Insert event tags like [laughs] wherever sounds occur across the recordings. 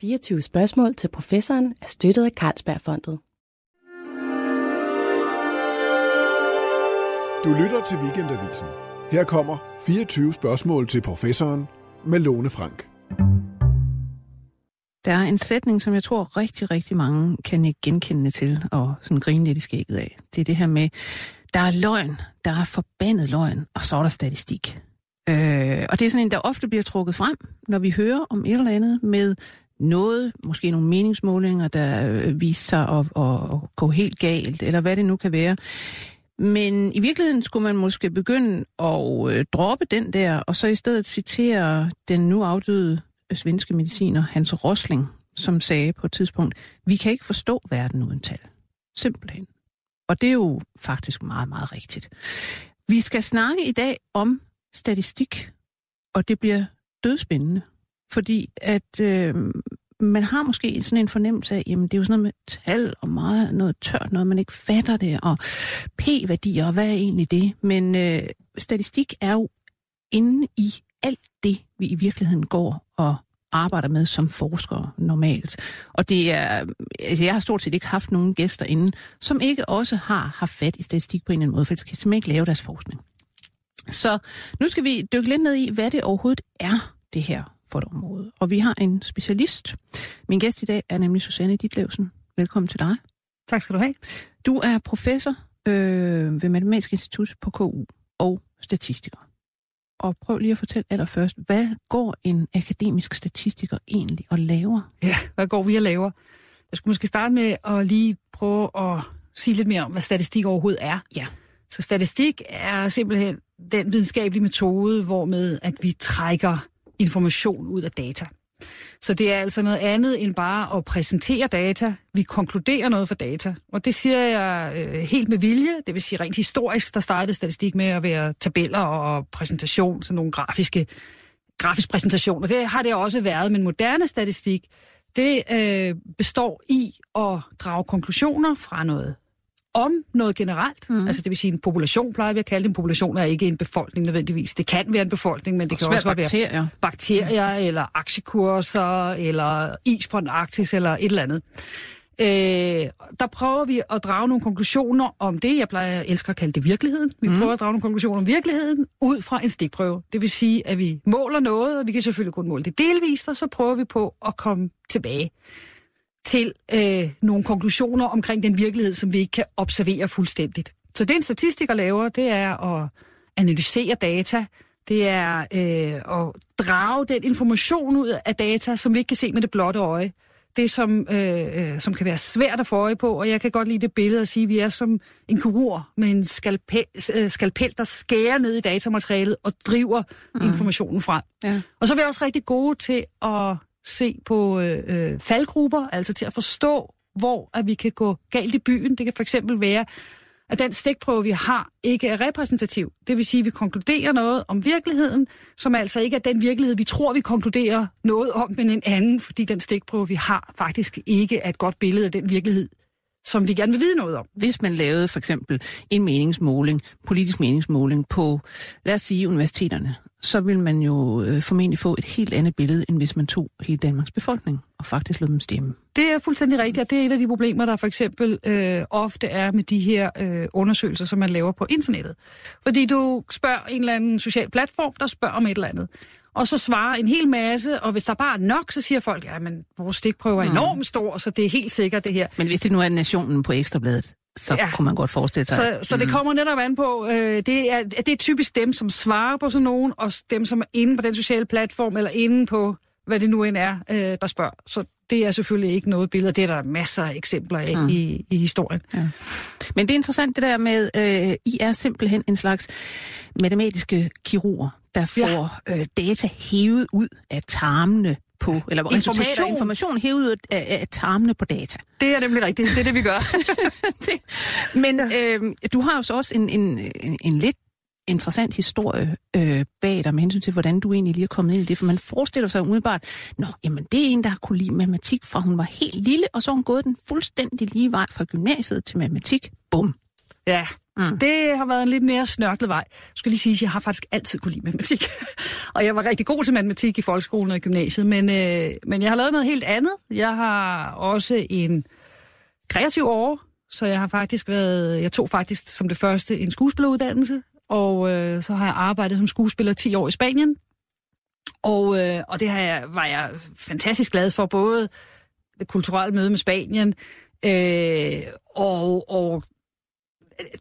24 spørgsmål til professoren er støttet af Carlsbergfondet. Du lytter til Weekendavisen. Her kommer 24 spørgsmål til professoren med Lone Frank. Der er en sætning, som jeg tror rigtig, rigtig mange kan ikke genkende til og sådan grine lidt i skægget af. Det er det her med, der er løgn, der er forbandet løgn, og så er der statistik. Øh, og det er sådan en, der ofte bliver trukket frem, når vi hører om et eller andet med noget, måske nogle meningsmålinger, der øh, viser sig at, at, at gå helt galt, eller hvad det nu kan være. Men i virkeligheden skulle man måske begynde at øh, droppe den der, og så i stedet citere den nu afdøde øh, svenske mediciner Hans Rosling, som sagde på et tidspunkt, vi kan ikke forstå verden uden tal. Simpelthen. Og det er jo faktisk meget, meget rigtigt. Vi skal snakke i dag om statistik, og det bliver dødspændende, fordi at øh, man har måske sådan en fornemmelse af, jamen det er jo sådan noget med tal og meget noget tørt, noget man ikke fatter det, og p-værdier, og hvad er egentlig det? Men øh, statistik er jo inde i alt det, vi i virkeligheden går og arbejder med som forskere normalt. Og det er, altså jeg har stort set ikke haft nogen gæster inden, som ikke også har haft fat i statistik på en eller anden måde, for de kan simpelthen ikke lave deres forskning. Så nu skal vi dykke lidt ned i, hvad det overhovedet er, det her for et område. Og vi har en specialist. Min gæst i dag er nemlig Susanne Ditlevsen. Velkommen til dig. Tak skal du have. Du er professor øh, ved Matematisk Institut på KU og statistiker. Og prøv lige at fortælle allerførst, hvad går en akademisk statistiker egentlig og laver? Ja, hvad går vi og laver? Jeg skulle måske starte med at lige prøve at sige lidt mere om, hvad statistik overhovedet er. Ja. Så statistik er simpelthen den videnskabelige metode, hvormed at vi trækker information ud af data. Så det er altså noget andet end bare at præsentere data. Vi konkluderer noget for data. Og det siger jeg øh, helt med vilje. Det vil sige rent historisk, der startede statistik med at være tabeller og præsentation, sådan nogle grafiske grafisk præsentation. Og det har det også været. Men moderne statistik, det øh, består i at drage konklusioner fra noget om noget generelt. Mm. Altså det vil sige, en population plejer vi at kalde det. En population er ikke en befolkning nødvendigvis. Det kan være en befolkning, men det kan også bakterier. være bakterier, mm. eller aktiekurser, eller is på en arktis, eller et eller andet. Øh, der prøver vi at drage nogle konklusioner om det. Jeg plejer jeg elsker at kalde det virkeligheden. Vi mm. prøver at drage nogle konklusioner om virkeligheden ud fra en stikprøve. Det vil sige, at vi måler noget, og vi kan selvfølgelig kun måle det delvist, og så prøver vi på at komme tilbage til øh, nogle konklusioner omkring den virkelighed, som vi ikke kan observere fuldstændigt. Så det en statistiker laver, det er at analysere data, det er øh, at drage den information ud af data, som vi ikke kan se med det blotte øje. Det, som, øh, øh som kan være svært at få øje på, og jeg kan godt lide det billede at sige, at vi er som en kurur med en skalpel, øh, skalpel der skærer ned i datamaterialet og driver mm. informationen frem. Ja. Og så er vi også rigtig gode til at se på øh, øh, faldgrupper, altså til at forstå, hvor at vi kan gå galt i byen. Det kan for eksempel være, at den stikprøve, vi har, ikke er repræsentativ. Det vil sige, at vi konkluderer noget om virkeligheden, som altså ikke er den virkelighed, vi tror, vi konkluderer noget om, men en anden, fordi den stikprøve, vi har, faktisk ikke er et godt billede af den virkelighed, som vi gerne vil vide noget om. Hvis man lavede for eksempel en meningsmåling, politisk meningsmåling på, lad os sige, universiteterne, så vil man jo øh, formentlig få et helt andet billede, end hvis man tog hele Danmarks befolkning og faktisk lod dem stemme. Det er fuldstændig rigtigt, og det er et af de problemer, der for eksempel øh, ofte er med de her øh, undersøgelser, som man laver på internettet. Fordi du spørger en eller anden social platform, der spørger om et eller andet. Og så svarer en hel masse, og hvis der bare er nok, så siger folk, at vores stikprøve er enormt stor, så det er helt sikkert det her. Men hvis det nu er nationen på Ekstrabladet, så ja. kunne man godt forestille sig. Så, så det mm. kommer netop an på, øh, det, er, det er typisk dem, som svarer på sådan nogen, og dem, som er inde på den sociale platform, eller inde på, hvad det nu end er, øh, der spørger. Så det er selvfølgelig ikke noget billede, det er der masser af eksempler af mm. i, i historien. Ja. Men det er interessant det der med, øh, I er simpelthen en slags matematiske kirurger, der får ja. øh, data hævet ud af tarmene på, eller information. information hævet af, af tarmene på data. Det er nemlig rigtigt. Det er det, vi gør. [laughs] det. Men øh, du har jo så også en, en, en, en lidt interessant historie øh, bag dig med hensyn til, hvordan du egentlig lige er kommet ind i det. For man forestiller sig umiddelbart, nå, jamen det er en, der har kunne lide matematik, fra hun var helt lille, og så har hun gået den fuldstændig lige vej fra gymnasiet til matematik. Bum. Ja, Mm. Det har været en lidt mere snørklet vej. Jeg skal lige sige, at jeg har faktisk altid kunne lide matematik. [laughs] og jeg var rigtig god til matematik i folkeskolen og i gymnasiet, men, øh, men jeg har lavet noget helt andet. Jeg har også en kreativ år, så jeg har faktisk været, jeg tog faktisk som det første en skuespilleruddannelse, og øh, så har jeg arbejdet som skuespiller 10 år i Spanien. Og, øh, og det har jeg, var jeg fantastisk glad for, både det kulturelle møde med Spanien, øh, og, og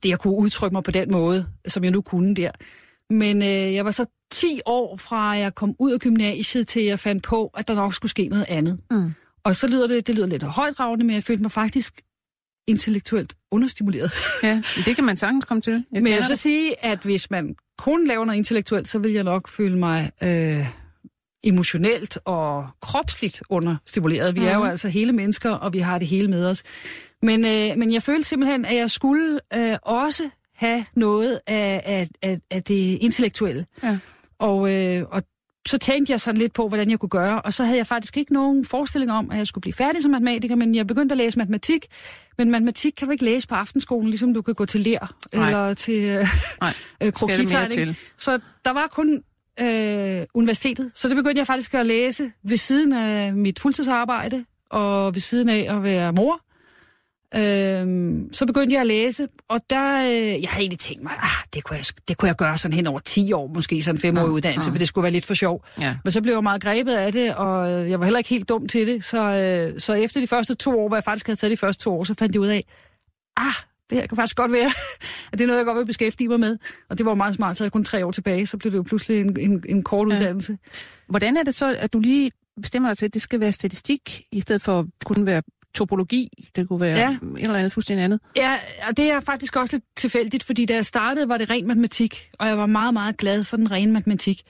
det at kunne udtrykke mig på den måde, som jeg nu kunne der. Men øh, jeg var så 10 år fra, jeg kom ud af gymnasiet, til jeg fandt på, at der nok skulle ske noget andet. Mm. Og så lyder det, det lyder lidt højdragende, men jeg følte mig faktisk intellektuelt understimuleret. Ja, det kan man sagtens komme til. Jeg men jeg vil så sige, at hvis man kun laver noget intellektuelt, så vil jeg nok føle mig øh, emotionelt og kropsligt understimuleret. Vi mm. er jo altså hele mennesker, og vi har det hele med os. Men, øh, men jeg følte simpelthen, at jeg skulle øh, også have noget af, af, af, af det intellektuelle. Ja. Og, øh, og så tænkte jeg sådan lidt på, hvordan jeg kunne gøre, og så havde jeg faktisk ikke nogen forestilling om, at jeg skulle blive færdig som matematiker, men jeg begyndte at læse matematik. Men matematik kan du ikke læse på aftenskolen, ligesom du kan gå til lær eller til øh, [laughs] øh, krokitegning. Så der var kun øh, universitetet. Så det begyndte jeg faktisk at læse ved siden af mit fuldtidsarbejde, og ved siden af at være mor. Øhm, så begyndte jeg at læse, og der, øh, jeg havde egentlig tænkt mig, ah, det, kunne jeg, det kunne jeg gøre sådan hen over 10 år, måske sådan en femårig ja, uddannelse, ja. for det skulle være lidt for sjov. Ja. Men så blev jeg meget grebet af det, og jeg var heller ikke helt dum til det, så, øh, så efter de første to år, hvor jeg faktisk havde taget de første to år, så fandt jeg ud af, ah, det her kan faktisk godt være, [laughs] at det er noget, jeg godt vil beskæftige mig med. Og det var meget smart, så jeg kun tre år tilbage, så blev det jo pludselig en, en, en kort ja. uddannelse. Hvordan er det så, at du lige bestemmer dig til, at det skal være statistik, i stedet for at kunne være topologi, det kunne være ja. et eller andet fuldstændig andet. Ja, og det er faktisk også lidt tilfældigt, fordi da jeg startede, var det ren matematik, og jeg var meget, meget glad for den rene matematik.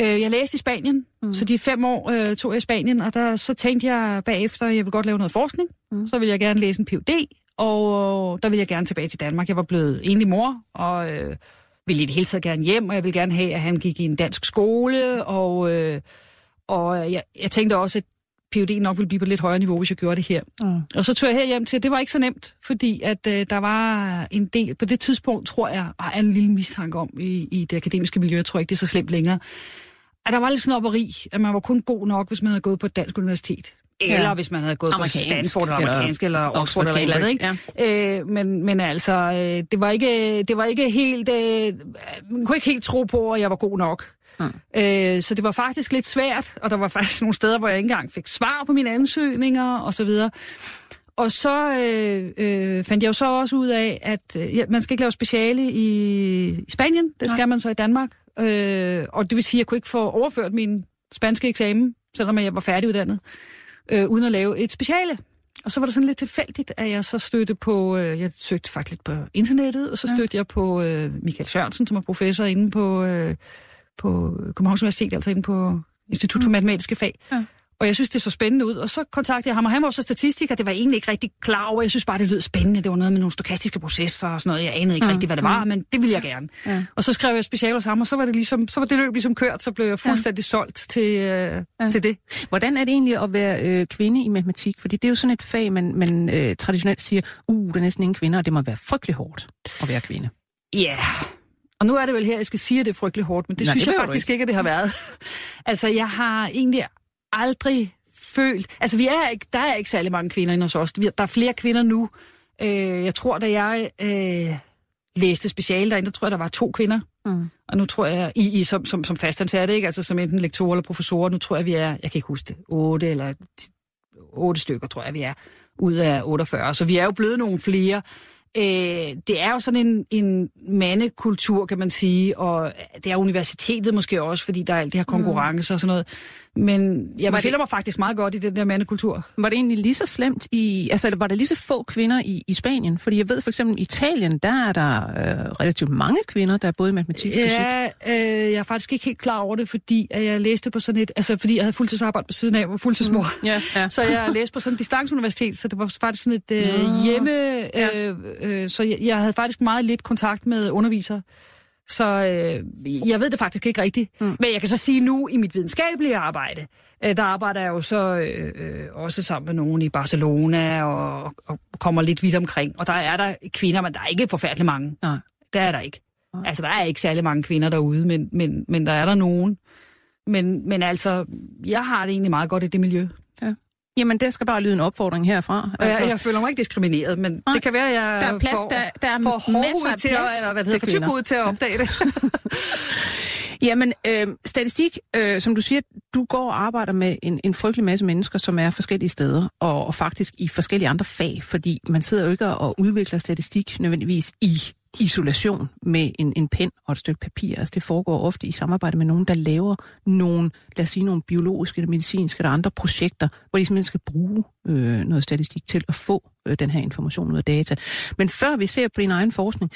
Øh, jeg læste i Spanien, mm. så de fem år øh, tog jeg i Spanien, og der, så tænkte jeg bagefter, at jeg vil godt lave noget forskning. Mm. Så ville jeg gerne læse en Ph.D., og der ville jeg gerne tilbage til Danmark. Jeg var blevet enlig mor, og øh, ville i det hele taget gerne hjem, og jeg ville gerne have, at han gik i en dansk skole, og... Øh, og jeg, jeg tænkte også, at PUD nok ville blive på lidt højere niveau, hvis jeg gjorde det her. Mm. Og så tog jeg her hjem til, det var ikke så nemt, fordi at øh, der var en del, på det tidspunkt tror jeg, har en lille mistanke om i, i det akademiske miljø, jeg tror ikke, det er så slemt længere, at der var lidt snopperi, at man var kun god nok, hvis man havde gået på et dansk universitet. Eller ja. hvis man havde gået på Stanford eller amerikansk eller, eller Oxford eller et eller andet. Ikke? Ja. Øh, men, men altså, øh, det var ikke, det var ikke helt... Øh, man kunne ikke helt tro på, at jeg var god nok. Mm. Øh, så det var faktisk lidt svært, og der var faktisk [laughs] nogle steder, hvor jeg ikke engang fik svar på mine ansøgninger og så videre. Og så øh, øh, fandt jeg jo så også ud af, at øh, man skal ikke lave speciale i, i Spanien, det skal Nej. man så i Danmark. Øh, og det vil sige, at jeg kunne ikke få overført min spanske eksamen, selvom jeg var færdiguddannet, øh, uden at lave et speciale. Og så var det sådan lidt tilfældigt, at jeg så stødte på, øh, jeg søgte faktisk lidt på internettet, og så stødte ja. jeg på øh, Michael Sørensen, som er professor inde på øh, på Københavns Universitet, altså inde på Institut for mm. Matematiske Fag. Ja. Og jeg synes, det så spændende ud. Og så kontaktede jeg ham, og han var også statistiker. Det var egentlig ikke rigtig klar over. Jeg synes bare, det lød spændende. Det var noget med nogle stokastiske processer og sådan noget. Jeg anede ikke mm. rigtig, hvad det var, mm. men det ville jeg gerne. Ja. Og så skrev jeg specialer sammen, og så var det, ligesom, så var det løb ligesom kørt. Så blev jeg fuldstændig ja. solgt til, øh, ja. til det. Hvordan er det egentlig at være øh, kvinde i matematik? Fordi det er jo sådan et fag, man, man øh, traditionelt siger, uh, der er næsten ingen kvinder, og det må være frygtelig hårdt at være kvinde. Ja, yeah. Og nu er det vel her, jeg skal sige, at det er frygtelig hårdt, men det Nej, synes det jeg faktisk ikke. ikke, at det har været. altså, jeg har egentlig aldrig følt... Altså, vi er ikke, der er ikke særlig mange kvinder inde hos os. Der er flere kvinder nu. Øh, jeg tror, da jeg øh, læste speciale derinde, der tror jeg, der var to kvinder. Mm. Og nu tror jeg, I, I som, som, som fastansatte, ikke? Altså som enten lektorer eller professorer, nu tror jeg, vi er, jeg kan ikke huske det, otte eller otte stykker, tror jeg, vi er, ud af 48. Så vi er jo blevet nogle flere. Øh, det er jo sådan en, en mandekultur, kan man sige, og det er universitetet måske også, fordi der er alt det her konkurrence mm. og sådan noget. Men jeg var befinder det, mig faktisk meget godt i den der mandekultur. Var det egentlig lige så slemt i... Altså, var der lige så få kvinder i, i Spanien? Fordi jeg ved for eksempel, i Italien, der er der øh, relativt mange kvinder, der er både i matematik og fysik. Ja, øh, jeg er faktisk ikke helt klar over det, fordi at jeg læste på sådan et... Altså, fordi jeg havde fuldtidsarbejde på siden af, var fuldtidsmor. Mm, yeah, [laughs] yeah. Så jeg læste på sådan et distanceuniversitet, så det var faktisk sådan et øh, hjemme... Øh, øh, så jeg, jeg havde faktisk meget lidt kontakt med undervisere. Så øh, jeg ved det faktisk ikke rigtigt. Mm. Men jeg kan så sige nu i mit videnskabelige arbejde, øh, der arbejder jeg jo så øh, øh, også sammen med nogen i Barcelona og, og kommer lidt vidt omkring. Og der er der kvinder, men der er ikke forfærdeligt mange. Nej. Der er der ikke. Altså, der er ikke særlig mange kvinder derude, men, men, men der er der nogen. Men, men altså, jeg har det egentlig meget godt i det miljø. Jamen, det skal bare lyde en opfordring herfra. Altså, jeg, jeg føler mig ikke diskrimineret, men Nej, det kan være, at jeg der er plads, får, der- der er får hårdhud til, at, plads eller hvad det til hedder, for kvinder. typhud til at opdage det. [laughs] Jamen, øh, statistik, øh, som du siger, du går og arbejder med en, en frygtelig masse mennesker, som er forskellige steder, og, og faktisk i forskellige andre fag, fordi man sidder jo ikke og udvikler statistik nødvendigvis i isolation med en, en pen og et stykke papir. Altså det foregår ofte i samarbejde med nogen, der laver nogle, lad os sige, nogle biologiske eller medicinske eller andre projekter, hvor de simpelthen skal bruge øh, noget statistik til at få øh, den her information ud af data. Men før vi ser på din egen forskning,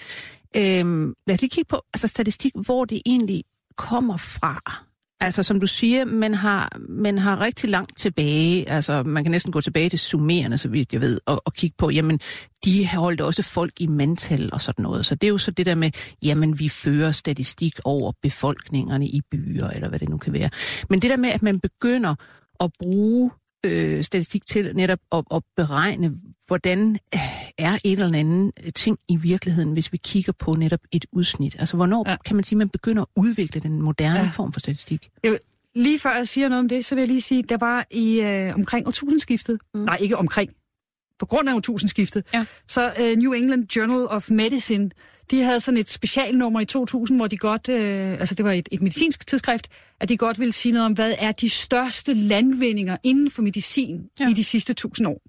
øh, lad os lige kigge på altså statistik, hvor det egentlig kommer fra. Altså som du siger, man har, man har rigtig langt tilbage, altså man kan næsten gå tilbage til sumererne, så vidt jeg ved, og, og kigge på, jamen de holdt også folk i mental og sådan noget. Så det er jo så det der med, jamen vi fører statistik over befolkningerne i byer, eller hvad det nu kan være. Men det der med, at man begynder at bruge øh, statistik til netop at, at beregne, hvordan øh, er et eller andet ting i virkeligheden, hvis vi kigger på netop et udsnit. Altså, hvornår ja. Kan man sige, at man begynder at udvikle den moderne ja. Form for statistik? Jeg lige før jeg siger noget om det, så vil jeg lige sige, der var i øh, omkring årtusindskiftet, mm. nej ikke omkring, på grund af årtusindskiftet, Ja. så øh, New England Journal of Medicine, de havde sådan et specialnummer i 2000, hvor de godt, øh, altså det var et, et medicinsk tidsskrift, at de godt ville sige noget om, hvad er de største landvindinger inden for medicin ja. i de sidste tusind år.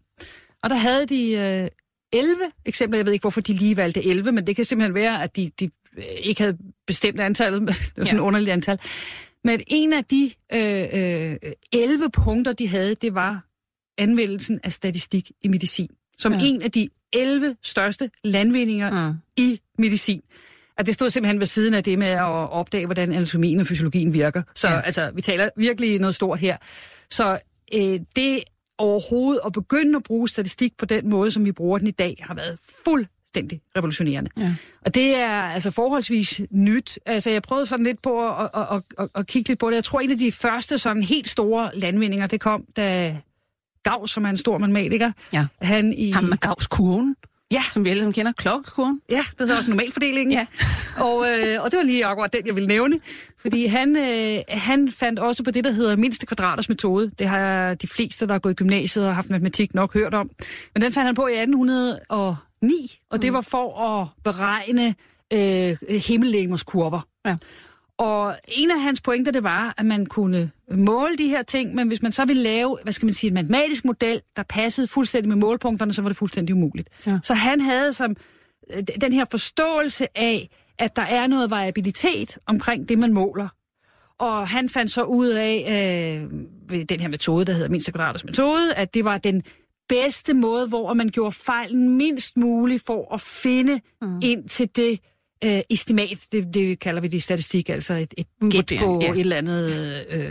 Og der havde de øh, 11 eksempler, jeg ved ikke, hvorfor de lige valgte 11, men det kan simpelthen være, at de, de øh, ikke havde bestemt antallet, [laughs] det var sådan Ja. et underligt antal. Men en af de øh, øh, 11 punkter, de havde, det var anvendelsen af statistik i medicin. Som Ja. ja. en af de 11 største landvindinger Mm. i medicin. At det stod simpelthen ved siden af det med at opdage, hvordan anatomien og fysiologien virker. Så Ja. ja. altså, vi taler virkelig noget stort her. Så øh, det overhovedet at begynde at bruge statistik på den måde, som vi bruger den i dag, har været fuldstændig revolutionerende. Ja. Og det er altså forholdsvis nyt. Altså, jeg prøvede sådan lidt på at, at, at, at, at kigge lidt på det. Jeg tror, en af de første sådan helt store landvindinger, det kom, da Gauss, som er en stor matematiker, Ja. han i... Ham med Gauss-kurven, Ja, som vi alle sammen kender, klokkekurven. Ja, det hedder også normalfordelingen. Ja. [laughs] og, øh, og det var lige akkurat den, jeg ville nævne. Fordi han, øh, han fandt også på det, der hedder mindste kvadraters metode. Det har de fleste, der har gået i gymnasiet og haft matematik nok hørt om. Men den fandt han på i 1809, og det var for at beregne øh, himmellegemers kurver. Ja. Og en af hans pointer, det var, at man kunne måle de her ting, men hvis man så ville lave, hvad skal man sige, en matematisk model, der passede fuldstændig med målpunkterne, så var det fuldstændig umuligt. Ja. Så han havde som øh, den her forståelse af, at der er noget variabilitet omkring det, man måler. Og han fandt så ud af, øh, ved den her metode, der hedder mindste kvadraters metode, at det var den bedste måde, hvor man gjorde fejlen mindst muligt for at finde mm. ind til det øh, estimat, det, det kalder vi det i statistik, altså et, et gæt på ja. et eller andet øh,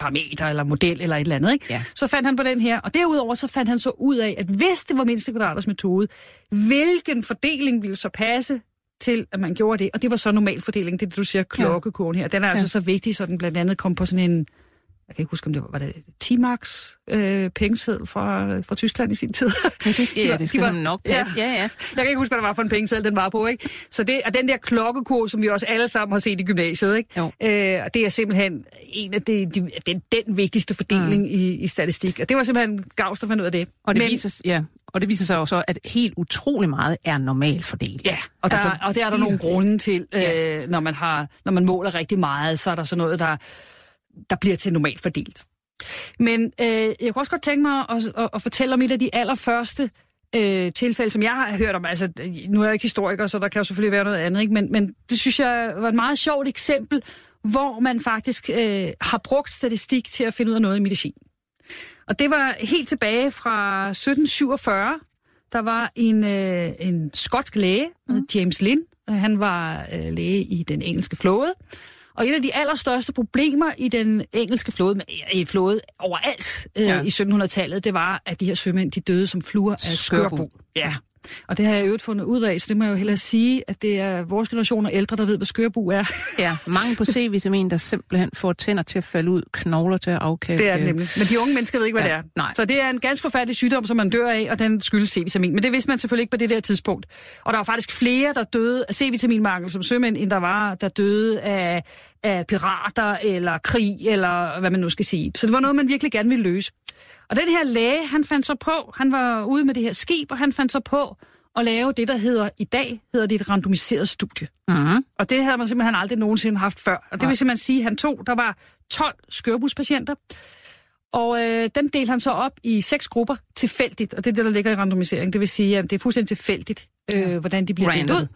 parameter eller model eller et eller andet. Ikke? Ja. Så fandt han på den her, og derudover så fandt han så ud af, at hvis det var mindste kvadraters metode, hvilken fordeling ville så passe til, at man gjorde det. Og det var så normalfordeling, det er det, du siger, klokkekurven her. Den er altså Ja. så vigtig, så den blandt andet kom på sådan en, jeg kan ikke huske, om det var, var det 10 marks øh, pengeseddel fra, fra Tyskland i sin tid. Ja, det skal, [laughs] ja, det skal De var- de nok passe. Ja, ja. Jeg kan ikke huske, hvad det var for en pengeseddel, den var på, ikke? Så det er den der klokkekur, som vi også alle sammen har set i gymnasiet, ikke? Jo. Øh, og det er simpelthen en af de, de, den, den vigtigste fordeling mm. i, i statistik. Og det var simpelthen Gauss, der fandt ud af det. Og det, Men- viser, ja, og det viser sig jo så, at helt utrolig meget er normalt fordelt. Ja, og, der, Altså, og det er der nogle grunde til, øh, Ja. når, man har, når man måler rigtig meget, så er der sådan noget, der, der bliver til normalt fordelt. Men øh, jeg kunne også godt tænke mig at, at, at fortælle om et af de allerførste øh, tilfælde, som jeg har hørt om. Altså, nu er jeg ikke historiker, så der kan jo selvfølgelig være noget andet, ikke? Men, men det synes jeg var et meget sjovt eksempel, hvor man faktisk øh, har brugt statistik til at finde ud af noget i medicin. Og det var helt tilbage fra 1747. Der var en, øh, en skotsk læge, mm. James Lind. Øh, Han var øh, læge i den engelske flåde. Og et af de allerstørste problemer i den engelske flåde, i flåde overalt øh, Ja. i 1700-tallet, det var, at de her sømænd, de døde som fluer af Skørbug. Ja. Og det har jeg øvrigt fundet ud af, så det må jeg jo hellere sige, at det er vores generation af ældre, der ved, hvad skørbu er. [laughs] Ja, mange på C-vitamin, der simpelthen får tænder til at falde ud, knogler til at afkalke. Det er det nemlig. Men de unge mennesker ved ikke, hvad Ja, det er. nej. Så det er en ganske forfærdelig sygdom, som man dør af, og den skyldes C-vitamin. Men det vidste man selvfølgelig ikke på det der tidspunkt. Og der var faktisk flere, der døde af C-vitaminmangel som sømænd, end der var, der døde af, af pirater, eller krig, eller hvad man nu skal sige. Så det var noget, man virkelig gerne ville løse. Og den her læge, han fandt sig på, han var ude med det her skib, og han fandt sig på at lave det, der hedder, i dag hedder det et randomiseret studie. Mm-hmm. Og det havde man simpelthen aldrig nogensinde haft før. Og det vil simpelthen sige, at han tog, der var 12 skørbuspatienter, og øh, dem delte han så op i seks grupper tilfældigt, og det er det, der ligger i randomisering. Det vil sige, at det er fuldstændig tilfældigt, øh, hvordan de bliver delt ud.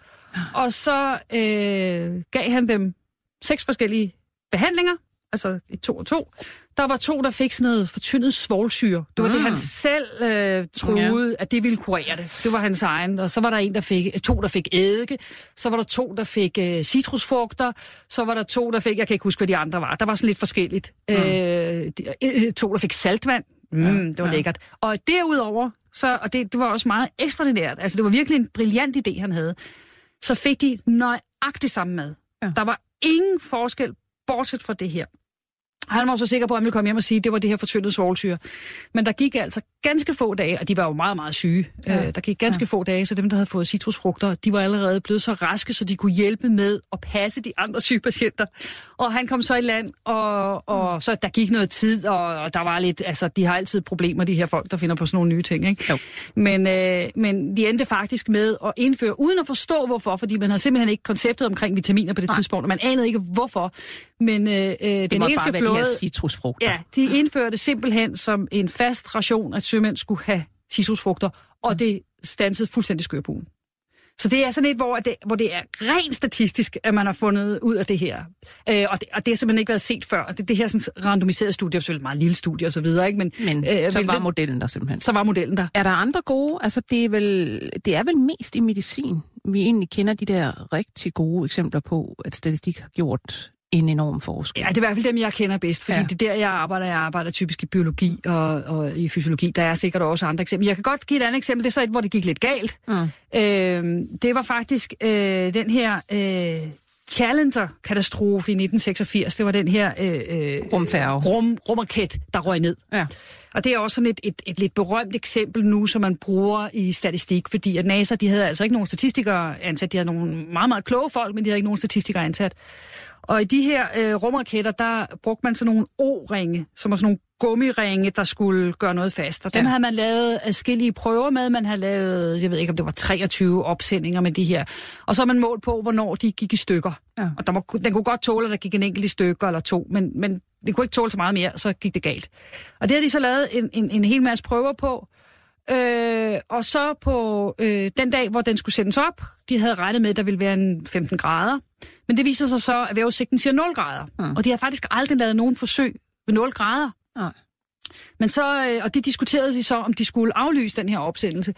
Og så øh, gav han dem seks forskellige behandlinger, altså i to og to. Der var to, der fik sådan noget fortyndet svovlsyre. Det var mm. det, han selv øh, troede, ja. at det ville kurere det. Det var hans egen. Og så var der en, der fik, to, der fik eddike. Så var der to, der fik øh, citrusfrugter. Så var der to, der fik, jeg kan ikke huske, hvad de andre var. Der var sådan lidt forskelligt. Mm. Øh, de, øh, to, der fik saltvand. Mm, ja. Det var ja. lækkert. Og derudover, så, og det, det var også meget ekstraordinært, altså det var virkelig en brilliant idé, han havde, så fik de nøjagtigt samme mad. Ja. Der var ingen forskel, bortset fra det her. Han var så sikker på, at han ville komme hjem og sige, at det var det her fortyndede svovlsyre. Men der gik altså ganske få dage, og de var jo meget, meget syge. Ja. Øh, der gik ganske ja. få dage, så dem, der havde fået citrusfrugter, de var allerede blevet så raske, så de kunne hjælpe med at passe de andre syge patienter. Og han kom så i land, og, og så der gik noget tid, og, og der var lidt, altså de har altid problemer, de her folk, der finder på sådan nogle nye ting, ikke? Jo. Men, øh, men de endte faktisk med at indføre, uden at forstå hvorfor, fordi man havde simpelthen ikke konceptet omkring vitaminer på det Nej. tidspunkt, og man anede ikke hvorfor. Men øh, øh, Det den engelske bare være de flåde... her citrusfrugter. Ja, de indførte simpelthen som en fast ration, at sømænd skulle have citrusfrugter, og det stansede fuldstændig skørpuen. Så det er sådan et, hvor det, hvor det er rent statistisk, at man har fundet ud af det her. Øh, og, det, og det har simpelthen ikke været set før. Det, det her sådan, randomiserede studie, er selvfølgelig et meget lille studie og så videre, ikke? Men, Men øh, så men var det- modellen der simpelthen. så var modellen der. Er der andre gode? Altså, det er, vel, det er vel mest i medicin, vi egentlig kender de der rigtig gode eksempler på, at statistik har gjort en enorm forskel. Ja, det er i hvert fald dem, jeg kender bedst, fordi Ja. det er der, jeg arbejder. Jeg arbejder typisk i biologi og, og i fysiologi. Der er sikkert også andre eksempler. Jeg kan godt give et andet eksempel. Det er så et, hvor det gik lidt galt. Mm. Øh, det var faktisk øh, den her øh, Challenger-katastrofe i 1986. Det var den her øh, øh, Rumfærge. rum, rumraket, der røg ned. Ja. Og det er også sådan et, et, et lidt berømt eksempel nu, som man bruger i statistik, fordi at NASA, de havde altså ikke nogen statistikere ansat. De havde nogle meget, meget kloge folk, men de havde ikke nogen statistikere ansat. Og i de her øh, rumraketter, der brugte man sådan nogle O-ringe, som var sådan nogle gummiringe, der skulle gøre noget fast. Og dem Ja. havde man lavet adskillige prøver med. Man havde lavet, jeg ved ikke, om det var 23 opsendinger med de her. Og så har man målt på, hvornår de gik i stykker. Ja. Og der var, den kunne godt tåle, at der gik en enkelt i stykker eller to, men, men det kunne ikke tåle så meget mere, så gik det galt. Og det har de så lavet en, en, en hel masse prøver på. Øh, og så på øh, den dag, hvor den skulle sendes op, de havde regnet med, at der ville være en 15 grader. Men det viser sig så, at vejrudsigten siger 0 grader. Mm. Og de har faktisk aldrig lavet nogen forsøg ved 0 grader. Nej. Men så, øh, og det diskuterede de så, om de skulle aflyse den her opsendelse.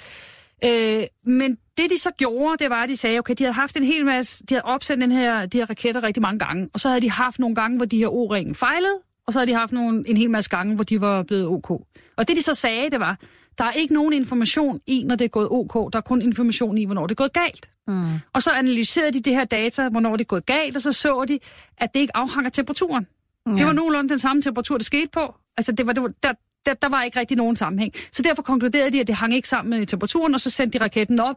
Øh, men det de så gjorde, det var, at de sagde, okay, de havde haft en hel masse, de havde opsendt den her, de her raketter rigtig mange gange, og så havde de haft nogle gange, hvor de her O-ringe fejlede, og så havde de haft nogle, en hel masse gange, hvor de var blevet OK. Og det de så sagde, det var, der er ikke nogen information i, når det er gået OK, der er kun information i, hvornår det er gået galt. Mm. Og så analyserede de det her data, hvornår det er gået galt, og så så de, at det ikke afhang af temperaturen. Ja. Det var nogenlunde den samme temperatur, det skete på. Altså, det var, det var, der, der, der var ikke rigtig nogen sammenhæng. Så derfor konkluderede de, at det hang ikke sammen med temperaturen, og så sendte de raketten op,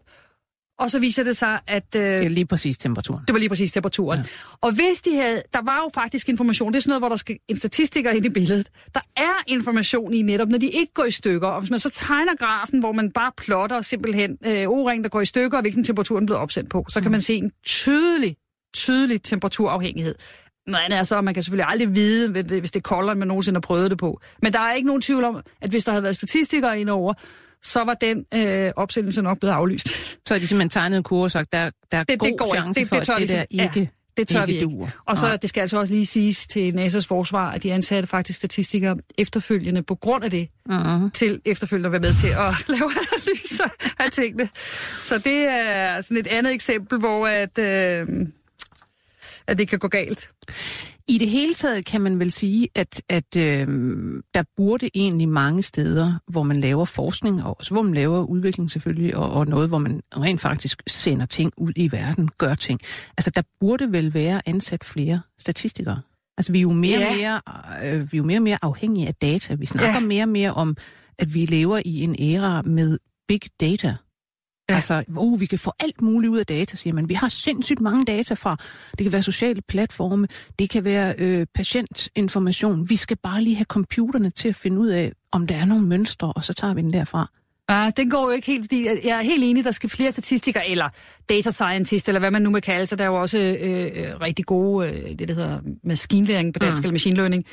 og så viser det sig, at øh, Det er lige præcis temperaturen. det var lige præcis temperaturen. Ja. Og hvis de havde, der var jo faktisk information, det er sådan noget, hvor der skal en statistiker ind i billedet. Der er information i netop, når de ikke går i stykker. Og hvis man så tegner grafen, hvor man bare plotter simpelthen øh, o-ring, der går i stykker, og hvilken temperatur den blevet opsendt på, så kan man se en tydelig, tydelig temperaturafhængighed. Noget andet er så, at man kan selvfølgelig aldrig vide, hvis det- det er koldere, end man nogensinde har prøvet det på. Men der er ikke nogen tvivl om, at hvis der havde været statistikere indover, så var den øh, opsendelse nok blevet aflyst. Så har de simpelthen tegnet en kurve og sagt, der, der er Det- det god går ikke. chance Det- for, det det vi der sige. Ja, ikke, det tør ikke vi ikke. duer. Og så Nej. det skal altså også lige siges til NASA's forsvar, at de ansatte faktisk statistikere efterfølgende på grund af det, Mhm. til efterfølgende at være med til at [laughs] lave analyser af tingene. Så det er sådan et andet eksempel, hvor at, øh, at det kan gå galt. I det hele taget kan man vel sige, at, at øh, der burde egentlig mange steder, hvor man laver forskning, og også hvor man laver udvikling selvfølgelig, og, og noget, hvor man rent faktisk sender ting ud i verden, gør ting. Altså, der burde vel være ansat flere statistikere. Altså, vi er jo mere, Ja. mere, øh, vi er jo mere og mere afhængige af data. Vi snakker Ja. mere og mere om, at vi lever i en æra med big data. Ja. Altså, uh, vi kan få alt muligt ud af data, siger man. Vi har sindssygt mange data fra. Det kan være sociale platforme, det kan være øh, patientinformation. Vi skal bare lige have computerne til at finde ud af, om der er nogle mønstre, og så tager vi den derfra. Ja, den går jo ikke helt, fordi jeg er helt enig, der skal flere statistikere, eller data scientist, eller hvad man nu må kalde sig. Der er jo også øh, øh, rigtig gode, øh, det der hedder maskinlæring på dansk, mm. eller machine learning,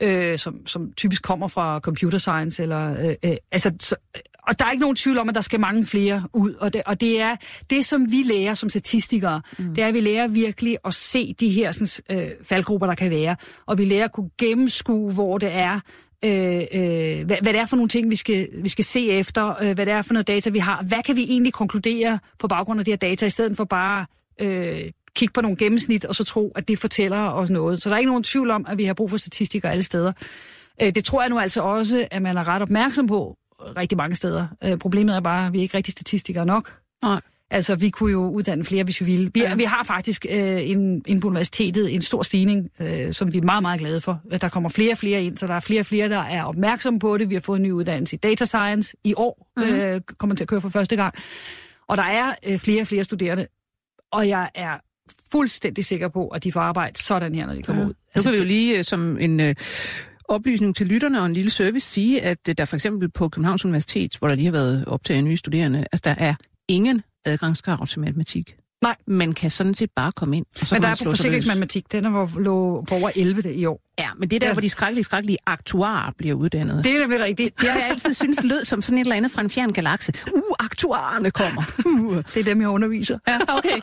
øh, som, som typisk kommer fra computer science, eller, øh, øh, altså, så, og der er ikke nogen tvivl om, at der skal mange flere ud, og det, og det er det, som vi lærer som statistikere, mm. det er, at vi lærer virkelig at se de her sådan, øh, faldgrupper, der kan være, og vi lærer at kunne gennemskue, hvor det er, øh, øh, hvad, hvad det er for nogle ting, vi skal, vi skal se efter, øh, hvad det er for noget data, vi har. Hvad kan vi egentlig konkludere på baggrund af de her data, i stedet for bare øh, kigge på nogle gennemsnit, og så tro, at det fortæller os noget. Så der er ikke nogen tvivl om, at vi har brug for statistikker alle steder. Øh, det tror jeg nu altså også, at man er ret opmærksom på rigtig mange steder. Øh, problemet er bare, at vi er ikke rigtig statistikere nok. Nej. Altså, vi kunne jo uddanne flere, hvis vi ville. Vi, Ja. vi har faktisk øh, en, inde på universitetet en stor stigning, øh, som vi er meget, meget glade for. Der kommer flere og flere ind, så der er flere og flere, der er opmærksomme på det. Vi har fået en ny uddannelse i data science i år, Mhm. mm-hmm. øh, kommer til at køre for første gang. Og der er øh, flere og flere studerende, og jeg er fuldstændig sikker på, at de får arbejde sådan her, når de kommer Ja. ud. Nu kan vi jo lige øh, som en øh, oplysning til lytterne og en lille service sige, at øh, der for eksempel på Københavns Universitet, hvor der lige har været optaget nye studerende, altså der er ingen adgangskrav til matematik. Nej. Man kan sådan set bare komme ind, og så Men der er på forsikringsmatematik, den er hvor, lå på over 11 det i år. Ja, men det er der, Ja. hvor de skrækkelige, skrækkelige aktuarer bliver uddannet. Det er nemlig rigtigt. Det har jeg altid synes lød som sådan et eller andet fra en fjern galakse. Uh, aktuarerne kommer. Uh. Det er dem, jeg underviser. Ja, okay.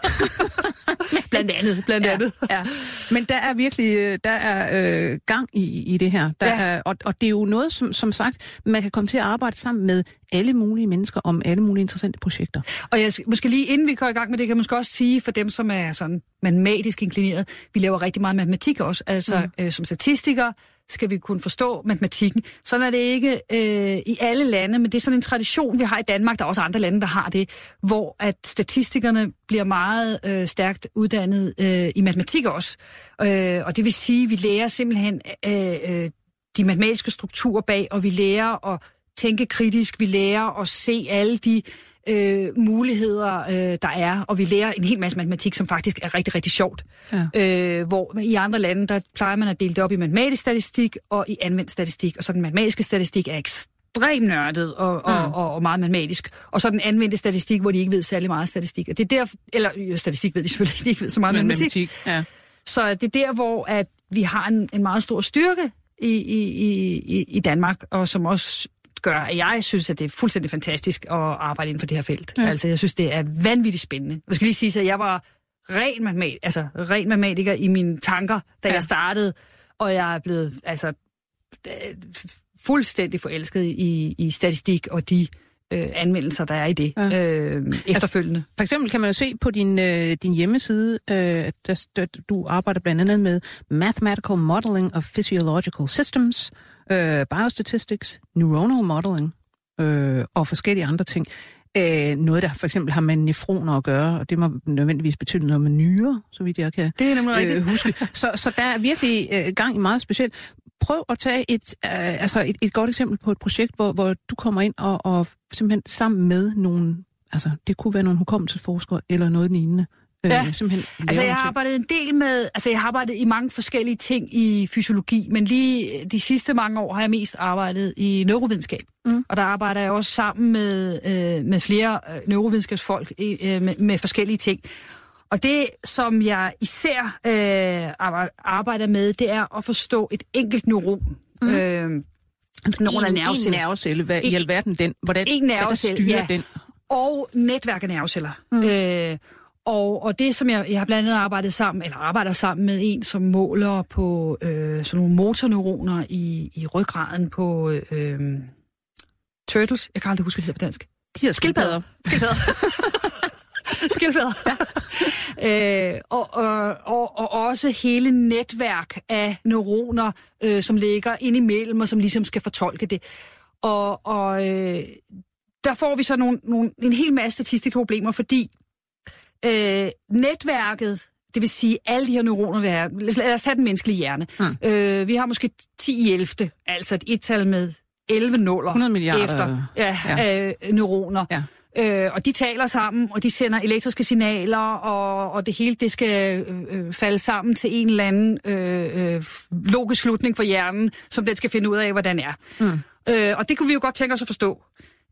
[laughs] Blandt andet, blandt andet. Ja, ja. Men der er virkelig øh, der er øh, gang i, i det her. Der Ja. er, og, og det er jo noget, som, som sagt, man kan komme til at arbejde sammen med alle mulige mennesker om alle mulige interessante projekter. Og jeg måske lige inden vi går i gang med det, kan man måske også sige for dem, som er sådan matematisk inklineret, vi laver rigtig meget matematik også. Altså mm. øh, som statistikere skal vi kunne forstå matematikken. Sådan er det ikke øh, i alle lande, men det er sådan en tradition, vi har i Danmark. Der er også andre lande, der har det, hvor at statistikerne bliver meget øh, stærkt uddannet øh, i matematik også. Øh, og det vil sige, at vi lærer simpelthen øh, øh, de matematiske strukturer bag, og vi lærer at tænke kritisk, vi lærer at se alle de øh, muligheder, øh, der er, og vi lærer en hel masse matematik, som faktisk er rigtig, rigtig sjovt. Ja. Øh, hvor i andre lande, der plejer man at dele det op i matematisk statistik og i anvendt statistik, og så den matematiske statistik er ekstremt nørdet og, og, Mm. og, og meget matematisk. Og så den anvendte statistik, hvor de ikke ved særlig meget statistik. Og det er der, eller jo, statistik ved de selvfølgelig ikke, de ikke ved så meget Men matematik. ja. Så det er der, hvor at vi har en, en meget stor styrke i, i, i- i Danmark, og som også gør, at jeg synes, at det er fuldstændig fantastisk at arbejde inden for det her felt. Ja. Altså, jeg synes, det er vanvittigt spændende. Jeg skal lige sige, at jeg var ren, matematik, altså, ren matematiker i mine tanker, da Ja. jeg startede, og jeg er blevet altså, fuldstændig forelsket i, i statistik og de øh, anvendelser, der er i det Ja. øh, efterfølgende. For eksempel kan man jo se på din, øh, din hjemmeside, øh, at der, der, du arbejder blandt andet med Mathematical Modeling of Physiological Systems, øh, Biostatistics, Neuronal Modeling øh, og forskellige andre ting. Øh, noget, der for eksempel har med nefroner at gøre, og det må nødvendigvis betyde noget med nyrer, så vidt jeg kan Det er nemlig øh, huske. [laughs] Så, så der er virkelig øh, gang i meget specielt. Prøv at tage et, øh, altså et, et godt eksempel på et projekt, hvor, hvor du kommer ind og, og simpelthen sammen med nogle, altså det kunne være nogle hukommelsesforskere eller noget lignende. Øh, Ja. simpelthen lave Altså, jeg nogle har arbejdet en del med, altså, jeg har arbejdet i mange forskellige ting i fysiologi, men lige de sidste mange år har jeg mest arbejdet i neurovidenskab. Mm. Og der arbejder jeg også sammen med, øh, med flere øh, neurovidenskabsfolk i, øh, med, med forskellige ting. Og det, som jeg især øh, arbejder- med, det er at forstå et enkelt neuron. Mm. Øh, nogle af en, en nerveceller. nervecelle, hvad i En- alverden den? Hvordan, en hvad der nervecelle, styrer ja. den? og netværk af nerveceller. Mm. Øh, og, og det, som jeg, jeg har blandt andet arbejdet sammen, eller arbejder sammen med en, som måler på øh, sådan nogle motorneuroner i, i ryggraden på øh, turtles. Jeg kan aldrig huske, hvad det hedder på dansk. De her skildpadder. Skildpadder. [laughs] Skildpadder. Ja. øh, og, og, og, og også hele netværk af neuroner, øh, som ligger ind imellem, og som ligesom skal fortolke det. Og, og øh, der får vi så nogle, nogle, en hel masse statistiske problemer, fordi øh, netværket, det vil sige alle de her neuroner, der er... Lad os tage den menneskelige hjerne. Hmm. Øh, vi har måske 10 i 11, altså et et-tal med 11 nuller 100 milliarder. efter ja, ja. Øh, neuroner. Ja. Øh, og de taler sammen, og de sender elektriske signaler, og, og det hele det skal øh, falde sammen til en eller anden øh, øh, logisk slutning for hjernen, som den skal finde ud af, hvordan er. Mm. Øh, og det kunne vi jo godt tænke os at forstå.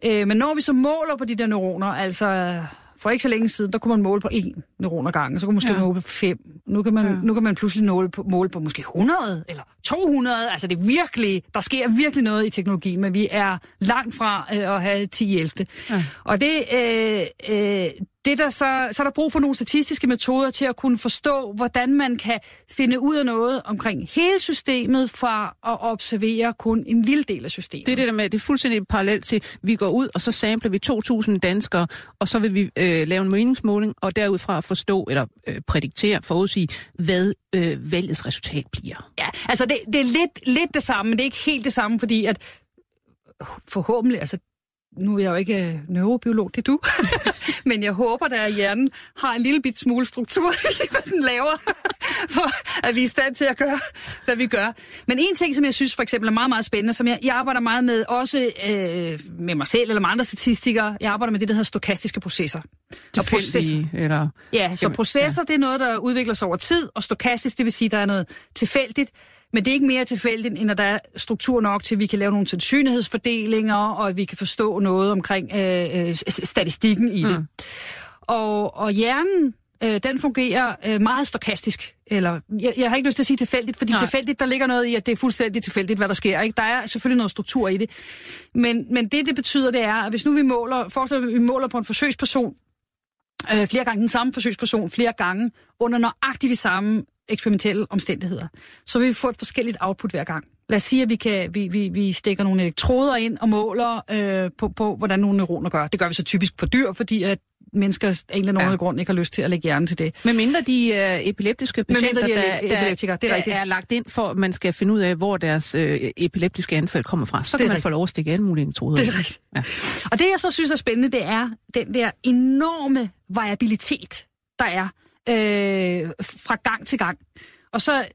Øh, men når vi så måler på de der neuroner, altså for ikke så længe siden, der kunne man måle på en neuron ad gangen, så kunne man måske ja. måle på fem. Nu kan man, ja. nu kan man pludselig måle på, måle på måske 100 eller 200. Altså det er virkelig, der sker virkelig noget i teknologien, men vi er langt fra øh, at have 10 11. Ja. Og det, øh, øh, det der så, så er der brug for nogle statistiske metoder til at kunne forstå, hvordan man kan finde ud af noget omkring hele systemet fra at observere kun en lille del af systemet. Det er det der med, det er fuldstændig parallelt til, vi går ud, og så sampler vi 2.000 danskere, og så vil vi øh, lave en meningsmåling, og derudfra forstå, eller øh, prædiktere, forudsige, hvad øh, valgets resultat bliver. Ja, altså det, det er lidt, lidt det samme, men det er ikke helt det samme, fordi at forhåbentlig, altså nu er jeg jo ikke øh, neurobiolog, det er du, [laughs] men jeg håber, at hjernen har en lille bit smule struktur [laughs] i, hvad den laver, [laughs] for at vi er i stand til at gøre, hvad vi gør. Men en ting, som jeg synes for eksempel er meget, meget spændende, som jeg, jeg arbejder meget med, også øh, med mig selv eller med andre statistikere, jeg arbejder med det, der hedder stokastiske processer. Og processer, eller... Ja, så processer, ja. det er noget, der udvikler sig over tid, og stokastisk, det vil sige, der er noget tilfældigt, men det er ikke mere tilfældigt, end at der er struktur nok til, at vi kan lave nogle sandsynlighedsfordelinger, og at vi kan forstå noget omkring øh, øh, statistikken i det. Mm. Og, og hjernen, øh, den fungerer øh, meget stokastisk. Eller, jeg, jeg har ikke lyst til at sige tilfældigt, fordi Nej. tilfældigt, der ligger noget i, at det er fuldstændig tilfældigt, hvad der sker. Ikke? Der er selvfølgelig noget struktur i det. Men, men det, det betyder, det er, at hvis nu vi måler, forestil at vi måler på en forsøgsperson, øh, flere gange den samme forsøgsperson, flere gange, under nøjagtigt de samme eksperimentelle omstændigheder, så vil vi få et forskelligt output hver gang. Lad os sige, at vi, kan, vi, vi, vi stikker nogle elektroder ind og måler øh, på, på, hvordan nogle neuroner gør. Det gør vi så typisk på dyr, fordi at mennesker af en eller anden ja. grund ikke har lyst til at lægge hjernen til det. Men mindre de uh, epileptiske patienter, de er, der, der, det er, er lagt ind for, at man skal finde ud af, hvor deres uh, epileptiske anfald kommer fra, så kan man rigtigt. få lov at stikke alle mulige elektroder. Det er rigtigt. Ja. Og det, jeg så synes er spændende, det er den der enorme variabilitet, der er øh, fra gang til gang. Og så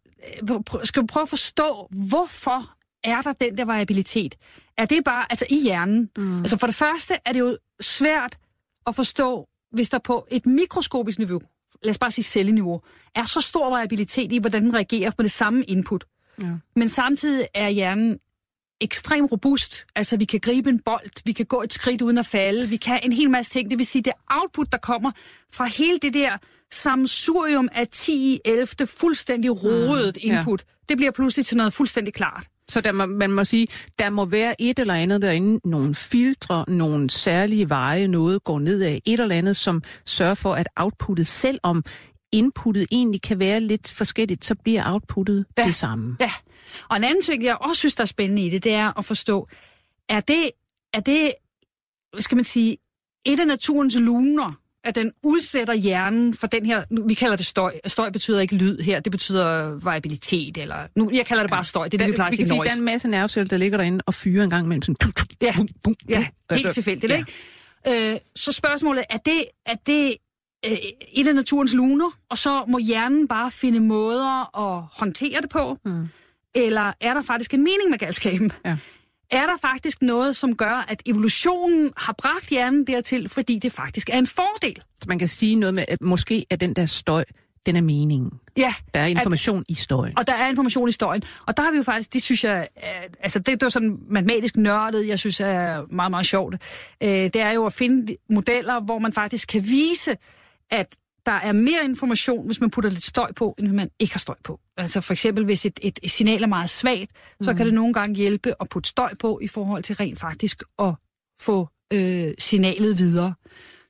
øh, skal vi prøve at forstå, hvorfor er der den der variabilitet? Er det bare, altså i hjernen? Mm. Altså for det første er det jo svært at forstå, hvis der på et mikroskopisk niveau, lad os bare sige celleniveau, er så stor variabilitet i, hvordan den reagerer på det samme input. Ja. Men samtidig er hjernen ekstremt robust. Altså, vi kan gribe en bold, vi kan gå et skridt uden at falde, vi kan en hel masse ting. Det vil sige, det output, der kommer fra hele det der samsurium af 10 i 11. fuldstændig rodet mm, input, ja. det bliver pludselig til noget fuldstændig klart. Så der må, man må sige, der må være et eller andet derinde, nogle filtre, nogle særlige veje, noget går ned af, et eller andet, som sørger for, at outputtet, selvom inputtet egentlig kan være lidt forskelligt, så bliver outputtet ja. det samme. Ja, og en anden ting, jeg også synes, der er spændende i det, det er at forstå, er det, er det skal man sige, et af naturens luner, at den udsætter hjernen for den her, vi kalder det støj. Støj betyder ikke lyd her, det betyder variabilitet, eller nu, jeg kalder det bare støj, det er det, vi plejer at sige noise. der er en masse nerveceller, der ligger derinde og fyrer en gang imellem sådan... Tuk, tuk, ja, bum, bum, ja, helt tilfældigt, ja. ikke? Øh, så spørgsmålet, er det, er det øh, et af naturens luner, og så må hjernen bare finde måder at håndtere det på? Mm. Eller er der faktisk en mening med galskaben? Ja er der faktisk noget, som gør, at evolutionen har bragt hjernen dertil, fordi det faktisk er en fordel. Så man kan sige noget med, at måske er den der støj, den er meningen. Ja. Der er information at, i støjen. Og der er information i støjen. Og der har vi jo faktisk, det synes jeg, altså det, det er sådan matematisk nørdet, jeg synes er meget, meget sjovt. Øh, det er jo at finde modeller, hvor man faktisk kan vise, at der er mere information, hvis man putter lidt støj på, end hvis man ikke har støj på. Altså for eksempel, hvis et, et, signal er meget svagt, mm. så kan mhm. det nogle gange hjælpe at putte støj på, i forhold til rent faktisk at få øh, signalet videre.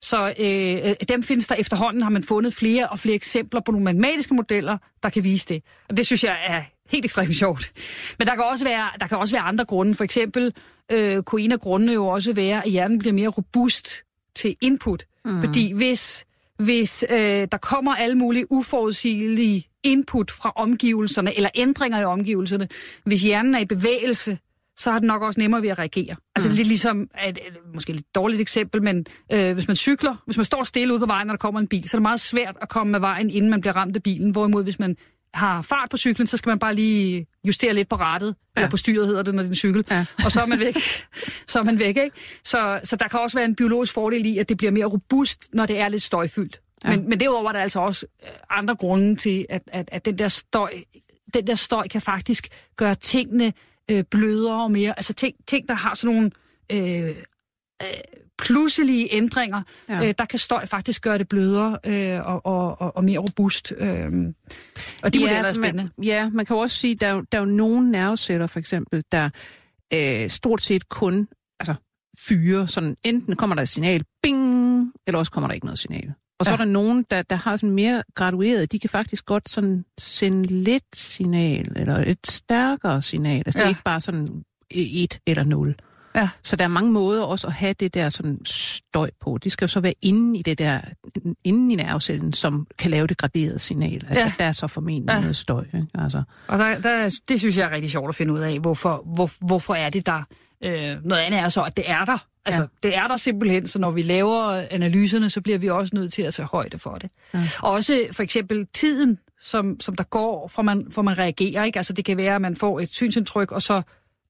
Så øh, dem findes der efterhånden, har man fundet flere og flere eksempler på nogle matematiske modeller, der kan vise det. Og det synes jeg er helt ekstremt [laughs] sjovt. Men der kan også være, der kan også være andre grunde. For eksempel øh, kunne en af grundene jo også være, at hjernen bliver mere robust til input. Mm. Fordi hvis hvis øh, der kommer alle mulige uforudsigelige input fra omgivelserne, eller ændringer i omgivelserne. Hvis hjernen er i bevægelse, så har den nok også nemmere ved at reagere. Altså mm. lidt ligesom, et, et, måske et lidt dårligt eksempel, men øh, hvis man cykler, hvis man står stille ude på vejen, når der kommer en bil, så er det meget svært at komme med vejen, inden man bliver ramt af bilen. Hvorimod hvis man har fart på cyklen, så skal man bare lige justere lidt på rattet, ja. eller på styret hedder det, når det er en cykel, ja. og så er man væk. [laughs] så er man væk, ikke? Så, så der kan også være en biologisk fordel i, at det bliver mere robust, når det er lidt støjfyldt. Ja. Men, men derudover er der altså også øh, andre grunde til, at, at, at den der støj, den der støj kan faktisk gøre tingene øh, blødere og mere. Altså ting, ting der har sådan nogle øh, øh, pludselige ændringer, ja. øh, der kan støj faktisk gøre det blødere øh, og, og, og mere robust. Øh. Og det ja, må være spændende. Man, ja, man kan også sige, der er, der er jo nogle nerveceller for eksempel, der øh, stort set kun altså, fyre. Sådan, enten kommer der et signal, bing, eller også kommer der ikke noget signal. Og så ja. er der nogen, der, der har sådan mere gradueret, de kan faktisk godt sådan sende lidt signal, eller et stærkere signal. Altså ja. det er ikke bare sådan et eller nul. Ja. Så der er mange måder også at have det der sådan støj på. De skal jo så være inde i det der, inde i nervecellen, som kan lave det graderede signal. Ja. Der er så formentlig ja. noget støj. Ikke? Altså. Og der, der, det synes jeg er rigtig sjovt at finde ud af. Hvorfor, hvor, hvorfor er det der? Øh, noget andet er så, at det er der. Altså, ja. det er der simpelthen, så når vi laver analyserne, så bliver vi også nødt til at tage højde for det. Ja. Og også for eksempel tiden, som, som der går, fra man, fra man reagerer. Ikke? Altså, det kan være, at man får et synsindtryk, og så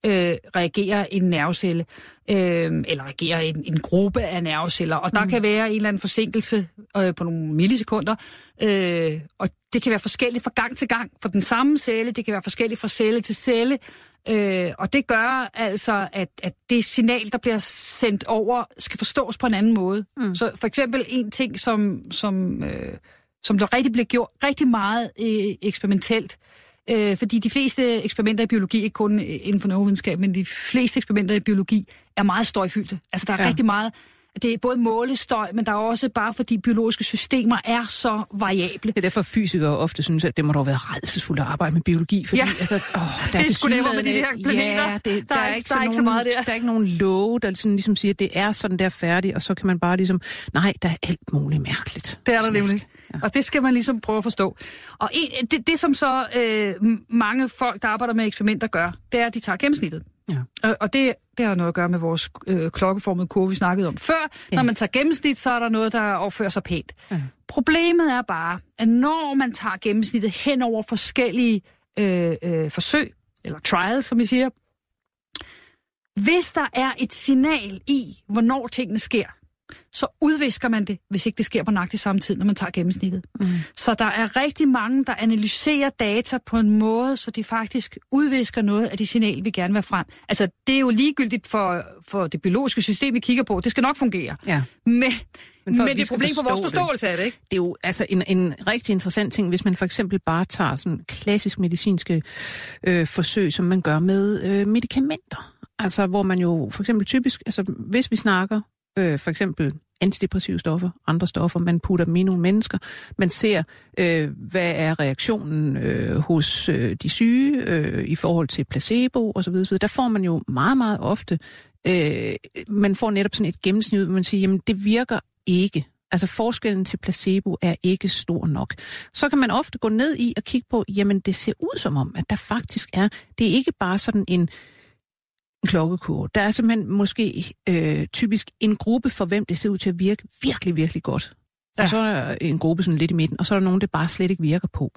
øh, reagerer en nervecelle, øh, eller reagerer en, en gruppe af nerveceller. Og der mm. kan være en eller anden forsinkelse øh, på nogle millisekunder, øh, og det kan være forskelligt fra gang til gang for den samme celle, det kan være forskelligt fra celle til celle, Øh, og det gør altså, at, at det signal, der bliver sendt over, skal forstås på en anden måde. Mm. Så for eksempel en ting, som, som, øh, som der rigtig bliver gjort rigtig meget øh, eksperimentelt, øh, fordi de fleste eksperimenter i biologi, ikke kun inden for neurovidenskab, men de fleste eksperimenter i biologi, er meget støjfyldte. Altså der er ja. rigtig meget det er både målestøj, men der er også bare fordi biologiske systemer er så variable. Det er derfor fysikere ofte synes, at det må dog være redselsfuldt at arbejde med biologi, fordi ja. altså, åh, der er [laughs] det skulle med de her planeter. Ja, det, der, der, er ikke, der er ikke så meget der. Der er ikke nogen love, der sådan, ligesom siger, at det er sådan der færdigt, og så kan man bare ligesom, nej, der er alt muligt mærkeligt. Det er der nemlig. Ja. Og det skal man ligesom prøve at forstå. Og en, det, det, som så øh, mange folk, der arbejder med eksperimenter, gør, det er, at de tager gennemsnittet. Ja. Og, og det, det har noget at gøre med vores øh, klokkeformede kurve, vi snakkede om før. Ja. Når man tager gennemsnit, så er der noget, der opfører sig pænt. Ja. Problemet er bare, at når man tager gennemsnittet hen over forskellige øh, øh, forsøg, eller trials, som vi siger, hvis der er et signal i, hvornår tingene sker, så udvisker man det, hvis ikke det sker på nøjagtig samme tid, når man tager gennemsnittet. Mm. Så der er rigtig mange, der analyserer data på en måde, så de faktisk udvisker noget af de signaler, vi gerne vil frem. Altså, det er jo ligegyldigt for, for det biologiske system, vi kigger på. Det skal nok fungere. Ja. Men, men, men det er et problem for vores forståelse det. af det, ikke? Det er jo altså en, en rigtig interessant ting, hvis man for eksempel bare tager sådan klassisk medicinske øh, forsøg, som man gør med øh, medicamenter. Altså, hvor man jo for eksempel typisk, altså hvis vi snakker øh, for eksempel antidepressive stoffer, andre stoffer, man putter dem i nogle mennesker. Man ser, øh, hvad er reaktionen øh, hos øh, de syge øh, i forhold til placebo osv. osv. Der får man jo meget, meget ofte, øh, man får netop sådan et gennemsnit, hvor man siger, jamen det virker ikke. Altså forskellen til placebo er ikke stor nok. Så kan man ofte gå ned i og kigge på, jamen det ser ud som om, at der faktisk er, det er ikke bare sådan en klokkekurve. Der er simpelthen måske øh, typisk en gruppe, for hvem det ser ud til at virke virkelig, virkelig godt. Ja. Og så er der en gruppe sådan lidt i midten, og så er der nogen, det bare slet ikke virker på.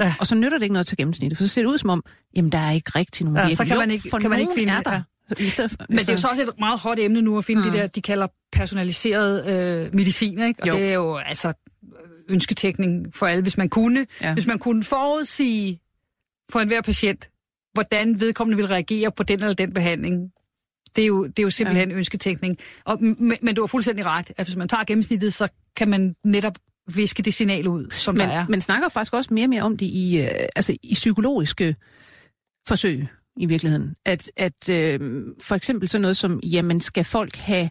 Ja. Og så nytter det ikke noget til gennemsnittet, for så ser det ud som om, jamen der er ikke rigtig nogen ja, så kan man ikke, for kan man ikke finde er der. Ja. Men det er jo så også et meget hot emne nu at finde mm. de der, de kalder personaliseret øh, medicin, ikke? Og jo. det er jo altså ønsketækning for alle, hvis man kunne. Ja. Hvis man kunne forudsige for enhver patient, hvordan vedkommende vil reagere på den eller den behandling. Det er jo, det er jo simpelthen ja. ønsketænkning. Og, men, men du har fuldstændig ret, at hvis man tager gennemsnittet, så kan man netop viske det signal ud, som men, der er. Man snakker faktisk også mere og mere om det i, øh, altså i psykologiske forsøg i virkeligheden. At, at øh, for eksempel sådan noget som, jamen skal folk have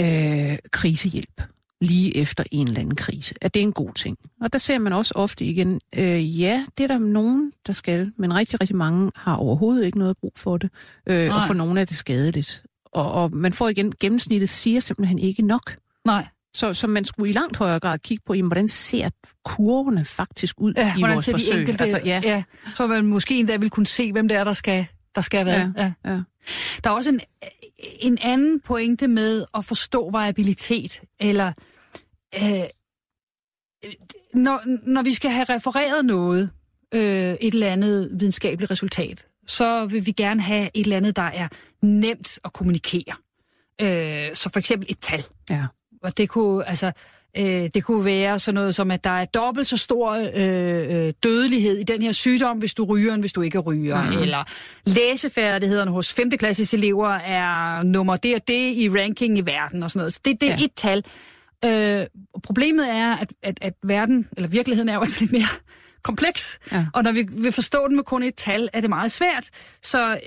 øh, krisehjælp? Lige efter en eller anden krise. At det er en god ting. Og der ser man også ofte igen, øh, ja, det er der nogen, der skal, men rigtig, rigtig mange har overhovedet ikke noget brug for det. Øh, og for nogle er det skadeligt. Og, og man får igen, gennemsnittet siger simpelthen ikke nok. Nej. Så, så man skulle i langt højere grad kigge på, jamen, hvordan ser kurvene faktisk ud Ja, i vores ser de forsøg? enkelte... Altså, ja, ja. Så man måske endda vil kunne se, hvem det er, der skal, der skal være. ja, ja. Der er også en, en anden pointe med at forstå variabilitet, eller øh, når, når vi skal have refereret noget, øh, et eller andet videnskabeligt resultat, så vil vi gerne have et eller andet, der er nemt at kommunikere. Øh, så for eksempel et tal. ja. Og det kunne, altså, øh, det kunne være sådan noget som, at der er dobbelt så stor øh, øh, dødelighed i den her sygdom, hvis du ryger, end hvis du ikke ryger. Mm. Eller læsefærdighederne hos 5. klasses elever er nummer det og det i ranking i verden og sådan noget. Så det, det er ja. et tal. Øh, problemet er, at, at, at verden, eller virkeligheden er jo altså lidt mere [laughs] kompleks. Ja. Og når vi vil forstå den med kun et tal, er det meget svært. Så øh,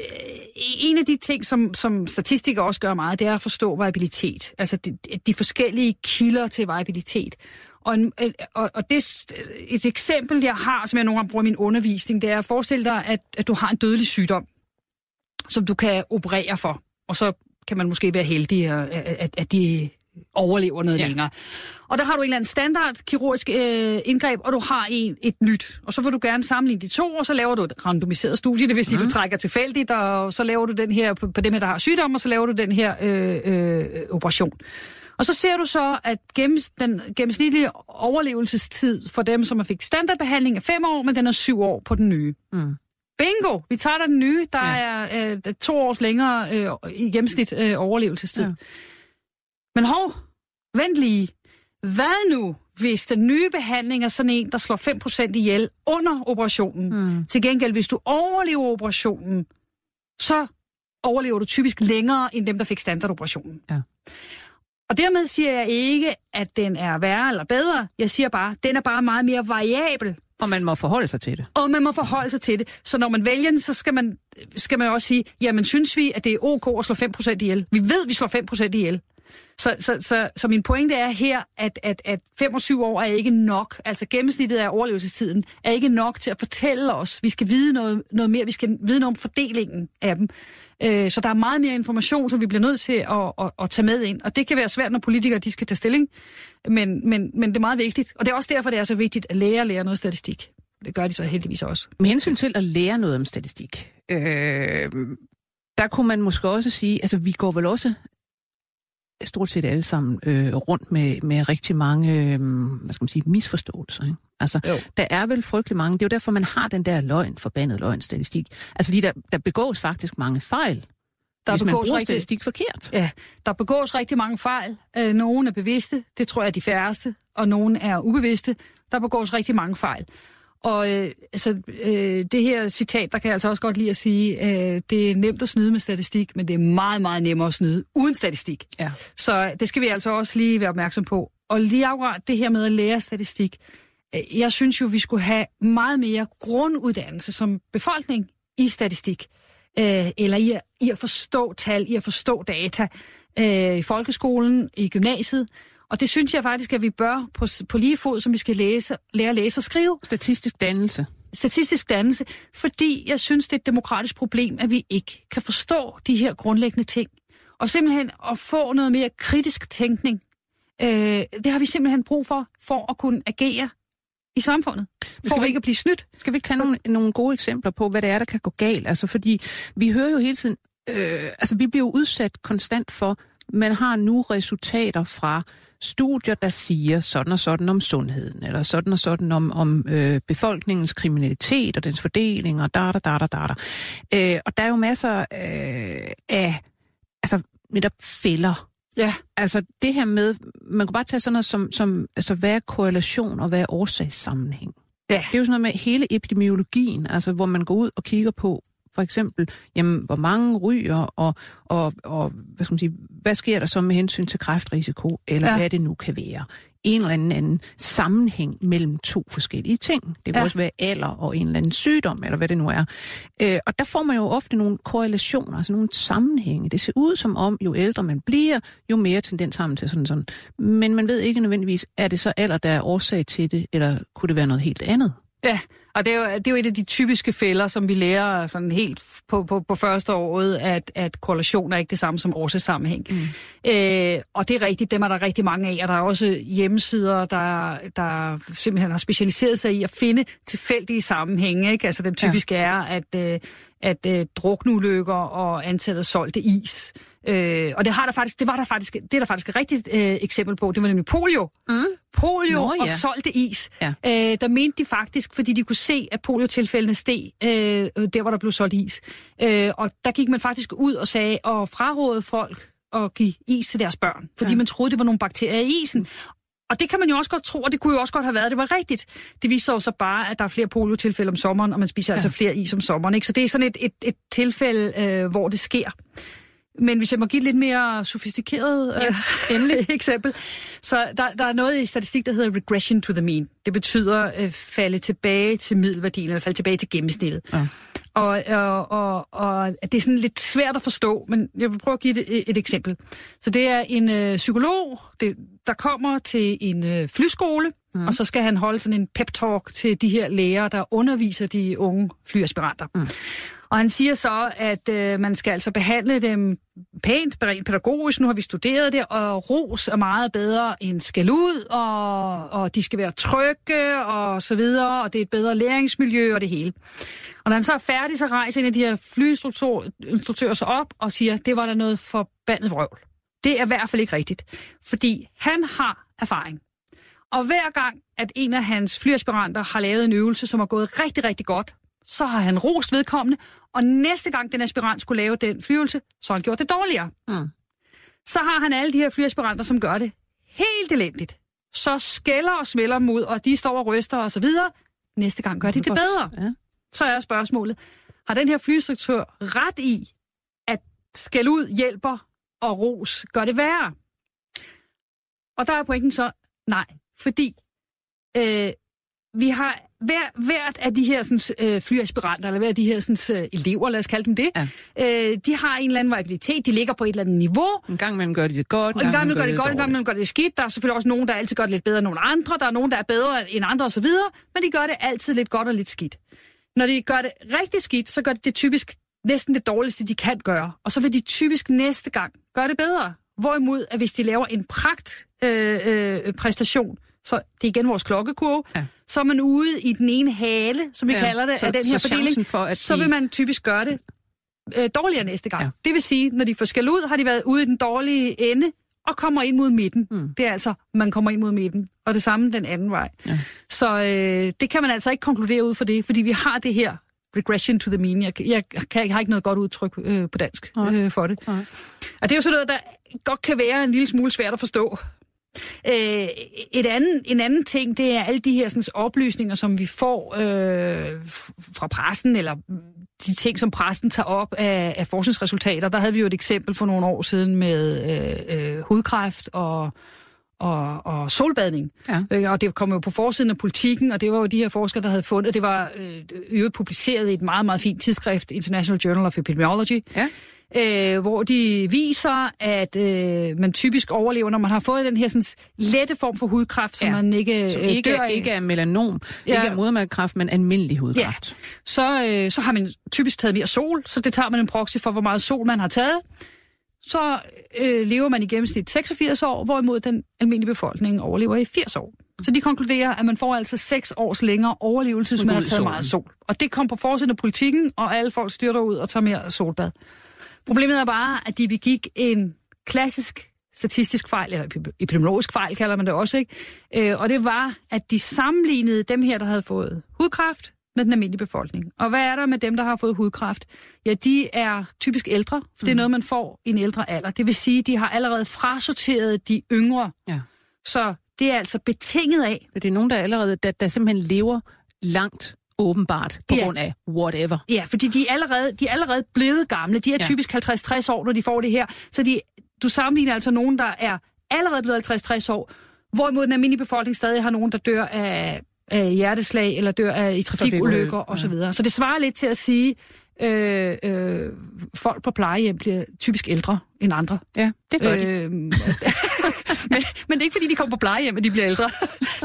en af de ting, som, som statistikere også gør meget, det er at forstå variabilitet. Altså de, de forskellige kilder til variabilitet. Og, en, øh, og, og det, et eksempel, jeg har, som jeg nogle gange bruger i min undervisning, det er at forestille dig, at, at du har en dødelig sygdom, som du kan operere for. Og så kan man måske være heldig, at, at, at de overlever noget Ja. længere. Og der har du en eller anden standard kirurgisk øh, indgreb, og du har en, et nyt. Og så vil du gerne sammenligne de to, og så laver du et randomiseret studie. Det vil sige, mm. du trækker tilfældigt, og så laver du den her på, på dem der har sygdom, og så laver du den her øh, øh, operation. Og så ser du så, at gennems, den gennemsnitlige overlevelsestid for dem, som har fik standardbehandling, er fem år, men den er syv år på den nye. Mm. Bingo! Vi tager den nye. Der ja. er øh, to års længere øh, i gennemsnit øh, overlevelsestid. Ja. Men hov, vent lige. Hvad nu, hvis den nye behandling er sådan en, der slår 5% ihjel under operationen? Mm. Til gengæld, hvis du overlever operationen, så overlever du typisk længere end dem, der fik standardoperationen. Ja. Og dermed siger jeg ikke, at den er værre eller bedre. Jeg siger bare, at den er bare meget mere variabel. Og man må forholde sig til det. Og man må forholde sig til det. Så når man vælger den, så skal man, skal man også sige, jamen synes vi, at det er ok at slå 5% ihjel? Vi ved, at vi slår 5% ihjel. Så, så, så, så min pointe er her, at, at, at 5 og 7 år er ikke nok. Altså gennemsnittet af overlevelsestiden er ikke nok til at fortælle os. Vi skal vide noget, noget mere. Vi skal vide noget om fordelingen af dem. Øh, så der er meget mere information, som vi bliver nødt til at, at, at tage med ind. Og det kan være svært, når politikere de skal tage stilling. Men, men, men det er meget vigtigt. Og det er også derfor, det er så vigtigt at lære at lære noget statistik. Det gør de så heldigvis også. Med hensyn til at lære noget om statistik, øh, der kunne man måske også sige, altså vi går vel også stort set alle sammen øh, rundt med, med rigtig mange, øh, hvad skal man sige, misforståelser. Ikke? Altså, Jo. der er vel frygtelig mange, det er jo derfor, man har den der løgn, forbandet løgn-statistik. Altså fordi der, der begås faktisk mange fejl, Der hvis man begås bruger rigtig- statistik forkert. Ja, der begås rigtig mange fejl. Øh, nogle er bevidste, det tror jeg er de færreste, og nogle er ubevidste. Der begås rigtig mange fejl. Og øh, altså, øh, det her citat, der kan jeg altså også godt lide at sige, øh, det er nemt at snyde med statistik, men det er meget, meget nemmere at snyde uden statistik. Ja. Så det skal vi altså også lige være opmærksom på. Og lige akkurat det her med at lære statistik, øh, jeg synes jo, vi skulle have meget mere grunduddannelse som befolkning i statistik. Øh, eller i at, i at forstå tal, i at forstå data øh, i folkeskolen, i gymnasiet. Og det synes jeg faktisk, at vi bør på, på lige fod, som vi skal læse, lære at læse og skrive Statistisk dannelse. statistisk dannelse, fordi jeg synes, det er et demokratisk problem, at vi ikke kan forstå de her grundlæggende ting. Og simpelthen at få noget mere kritisk tænkning, øh, det har vi simpelthen brug for, for at kunne agere i samfundet. For Skal vi- ikke at blive snydt. Skal vi ikke tage nogle, nogle gode eksempler på, hvad det er, der kan gå galt? Altså, fordi vi hører jo hele tiden, øh, altså vi bliver udsat konstant for, man har nu resultater fra studier, der siger sådan og sådan om sundheden, eller sådan og sådan om, om øh, befolkningens kriminalitet og dens fordeling, og da, da, da, da, da. Øh, og der er jo masser øh, af, altså netop fælder. Ja, Altså det her med, man kan bare tage sådan noget som, som altså, hvad er korrelation og hvad er årsagssammenhæng? ja, Det er jo sådan noget med hele epidemiologien, altså hvor man går ud og kigger på, for eksempel, jamen, hvor mange ryger, og, og, og hvad, skal man sige, hvad sker der så med hensyn til kræftrisiko, eller ja. Hvad det nu kan være. En eller anden, anden sammenhæng mellem to forskellige ting. Det kan. Ja. også være alder og en eller anden sygdom, eller hvad det nu er. Øh, og der får man jo ofte nogle korrelationer, altså nogle sammenhænge. Det ser ud som om, jo ældre man bliver, jo mere tendens har man til sådan sådan. Men man ved ikke nødvendigvis, er det så alder, der er årsag til det, eller kunne det være noget helt andet? ja. Og det er, jo, det er jo et af de typiske fælder, som vi lærer sådan helt på, på, på første året, at, at korrelation er ikke det samme som årsagssammenhæng. Mm. Øh, og det er rigtigt, dem er der rigtig mange af, og der er også hjemmesider, der, der simpelthen har specialiseret sig i at finde tilfældige sammenhænge. Ikke? Altså den typiske ja. er, at, øh, at øh, drukneulykker og antallet solgte is Øh, og det, har der faktisk, det var der faktisk, det er der faktisk et rigtigt øh, eksempel på. Det var nemlig polio. Mm. Polio Nå, ja. og solgte is. Ja. Øh, der mente de faktisk, fordi de kunne se, at poliotilfældene steg, øh, der hvor der blev solgt is. Øh, og der gik man faktisk ud og sagde, og frarådede folk at give is til deres børn, fordi ja. man troede, det var nogle bakterier i isen. Og det kan man jo også godt tro, og det kunne jo også godt have været, det var rigtigt. Det viser jo så bare, at der er flere poliotilfælde om sommeren, og man spiser ja. altså flere is om sommeren. Ikke? Så det er sådan et, et, et tilfælde, øh, hvor det sker. Men hvis jeg må give et lidt mere sofistikeret ja, øh, [laughs] endelig eksempel, så der, der er noget i statistik, der hedder regression to the mean. Det betyder øh, falde tilbage til middelværdien, eller falde tilbage til gennemsnittet. Ja. Og, og, og, og det er sådan lidt svært at forstå, men jeg vil prøve at give et, et eksempel. Så det er en øh, psykolog, det, der kommer til en øh, flyskole, mm. og så skal han holde sådan en pep-talk til de her læger, der underviser de unge flyaspiranter. Mm. Og han siger så, at øh, man skal altså behandle dem pænt, rent pædagogisk. Nu har vi studeret det, og ros er meget bedre end skal ud, og, og de skal være trygge, og så videre, og det er et bedre læringsmiljø og det hele. Og når han så er færdig, så rejser en af de her flyinstruktører sig op og siger, det var da noget forbandet vrøvl. Det er i hvert fald ikke rigtigt, fordi han har erfaring. Og hver gang, at en af hans flyaspiranter har lavet en øvelse, som har gået rigtig, rigtig godt, så har han rost vedkommende, og næste gang den aspirant skulle lave den flyvelse, så har han gjort det dårligere. Mm. Så har han alle de her flyaspiranter, som gør det helt elendigt. Så skælder og smælder dem ud, og de står og ryster og så videre. Næste gang gør de det bedre. Ja. Så er spørgsmålet, har den her flyinstruktør ret i, at skæld ud hjælper, og ros gør det værre? Og der er pointen så, nej, fordi øh, vi har hver, hvert af de her sådan, øh, flyaspiranter, eller hver af de her sådan, øh, elever, lad os kalde dem det, ja. øh, de har en eller anden variabilitet, de ligger på et eller andet niveau. En gang imellem gør de det godt, en gang, imellem gør de det godt, en gang imellem gør det skidt. Der er selvfølgelig også nogen, der altid gør det lidt bedre end nogle andre, der er nogen, der er bedre end andre osv., men de gør det altid lidt godt og lidt skidt. Når de gør det rigtig skidt, så gør de det typisk næsten det dårligste, de kan gøre, og så vil de typisk næste gang gøre det bedre. Hvorimod, at hvis de laver en pragt øh, øh, præstation, så det er igen vores klokkekurve, ja. Så er man ude i den ene hale, som vi ja, kalder det, så, af den her fordeling, for, at så vil man typisk gøre det øh, dårligere næste gang. Ja. Det vil sige, når de får skæld ud, har de været ude i den dårlige ende, og kommer ind mod midten. Mm. Det er altså, man kommer ind mod midten. Og det samme den anden vej. Ja. Så øh, det kan man altså ikke konkludere ud for det, fordi vi har det her regression to the mean. Jeg, jeg, kan, jeg har ikke noget godt udtryk øh, på dansk øh, for det. Nej. Og det er jo sådan noget, der godt kan være en lille smule svært at forstå. Øh, et anden, en anden ting, det er alle de her sådan, oplysninger, som vi får øh, fra pressen, eller de ting, som pressen tager op af, af forskningsresultater. Der havde vi jo et eksempel for nogle år siden med øh, øh, hudkræft og og, og solbadning. Ja. Øh, og det kom jo på forsiden af politikken, og det var jo de her forskere, der havde fundet, det var øh, publiceret i et meget, meget fint tidsskrift, International Journal of Epidemiology, ja øh, hvor de viser, at øh, man typisk overlever, når man har fået den her sådan, lette form for hudkræft, som ja. man ikke, som ikke dør af. ikke er melanom, ja. ikke er modermærkekræft, men almindelig hudkræft. Ja. Så, øh, så har man typisk taget mere sol, så det tager man en proxy for, hvor meget sol man har taget. Så øh, lever man i gennemsnit 86 år, hvorimod den almindelige befolkning overlever i 80 år. Så de konkluderer, at man får altså 6 års længere overlevelse, hvis man har taget meget sol. Og det kom på forsiden af politikken, og alle folk styrter ud og tager mere solbad. Problemet er bare, at de begik en klassisk statistisk fejl, eller epidemiologisk fejl kalder man det også, ikke? Øh, og det var, at de sammenlignede dem her, der havde fået hudkræft, med den almindelige befolkning. Og hvad er der med dem, der har fået hudkræft? Ja, de er typisk ældre, for det er mm. noget, man får i en ældre alder. Det vil sige, de har allerede frasorteret de yngre. Ja. Så det er altså betinget af... Det er nogen, der allerede, der, der simpelthen lever langt åbenbart, på ja. grund af whatever. Ja, fordi de er allerede, de er allerede blevet gamle. De er ja. typisk 50-60 år, når de får det her. Så de, du sammenligner altså nogen, der er allerede blevet 50-60 år, hvorimod den almindelige befolkning stadig har nogen, der dør af, af hjerteslag, eller dør af, i trafikulykker osv. Så, videre. så det svarer lidt til at sige, øh, øh, folk på plejehjem bliver typisk ældre end andre. Ja, det gør øh, de. men, men det er ikke, fordi de kommer på plejehjem, at de bliver ældre.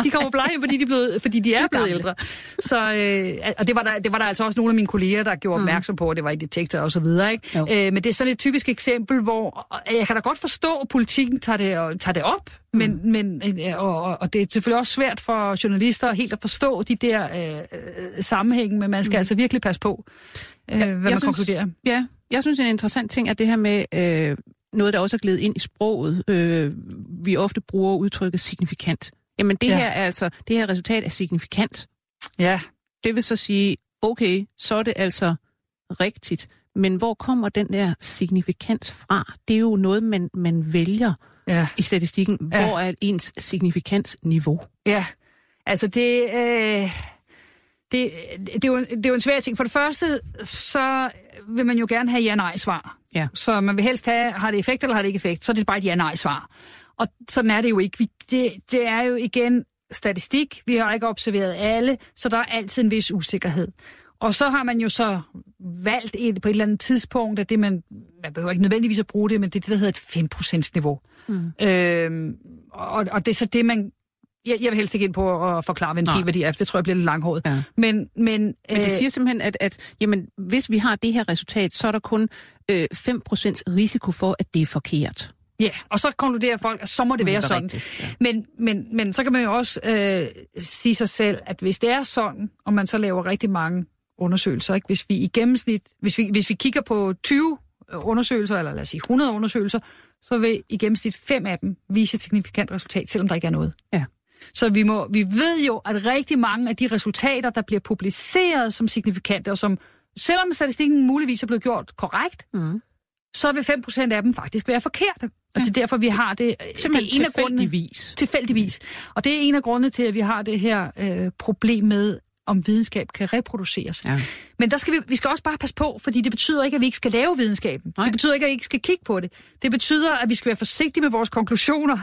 De kommer på plejehjem, fordi de, er blevet, fordi de er blevet ældre. Så, øh, og det var, der, det var der altså også nogle af mine kolleger, der gjorde mm. opmærksom på, at det var i detektor og så videre. Ikke? Øh, men det er sådan et typisk eksempel, hvor jeg kan da godt forstå, at politikken tager det, og, tager det op, mm. men, men, øh, og, og det er selvfølgelig også svært for journalister helt at forstå de der øh, øh sammenhænge, men man skal mm. altså virkelig passe på, øh, ja, hvad man synes, konkluderer. Ja, jeg synes, en interessant ting er det her med øh, noget, der også er glædet ind i sproget. Øh, vi ofte bruger udtrykket signifikant. Jamen det ja. her er altså, det her resultat er signifikant. Ja. Det vil så sige, okay, så er det altså rigtigt. Men hvor kommer den der signifikans fra? Det er jo noget, man, man vælger ja. i statistikken. Ja. Hvor er ens signifikansniveau? Ja, altså det, øh, det, det, er jo, det er jo en svær ting. For det første, så vil man jo gerne have ja-nej-svar. Ja. Så man vil helst have, har det effekt eller har det ikke effekt? Så er det bare et ja-nej-svar. Og sådan er det jo ikke. Vi, det, det er jo igen statistik. Vi har ikke observeret alle, så der er altid en vis usikkerhed. Og så har man jo så valgt et, på et eller andet tidspunkt, at det man, man behøver ikke nødvendigvis at bruge det, men det er det, der hedder et 5%-niveau. Mm. Øhm, og, og det er så det, man jeg, jeg vil helst ikke ind på at forklare, hvad en p-værdi er, for det tror jeg bliver lidt langhåret. Ja. Men, men, men det øh, siger simpelthen, at, at jamen, hvis vi har det her resultat, så er der kun øh, 5% risiko for, at det er forkert. Ja, og så konkluderer folk, at så må det være sådan. Rigtigt, ja. men, men, men så kan man jo også øh, sige sig selv, at hvis det er sådan, og man så laver rigtig mange undersøgelser, ikke? hvis vi i gennemsnit, hvis vi, hvis vi kigger på 20 undersøgelser, eller lad os sige 100 undersøgelser, så vil i gennemsnit fem af dem vise et signifikant resultat, selvom der ikke er noget. Ja. Så vi, må, vi ved jo, at rigtig mange af de resultater, der bliver publiceret som signifikante, og som, selvom statistikken muligvis er blevet gjort korrekt, mm. så vil 5% af dem faktisk være forkerte. Og det er derfor, vi har det... Simpelthen det er en tilfældigvis. Af tilfældigvis. Og det er en af grundene til, at vi har det her øh, problem med, om videnskab kan reproduceres. Ja. Men der skal vi, vi skal også bare passe på, fordi det betyder ikke, at vi ikke skal lave videnskaben. Nej. Det betyder ikke, at vi ikke skal kigge på det. Det betyder, at vi skal være forsigtige med vores konklusioner,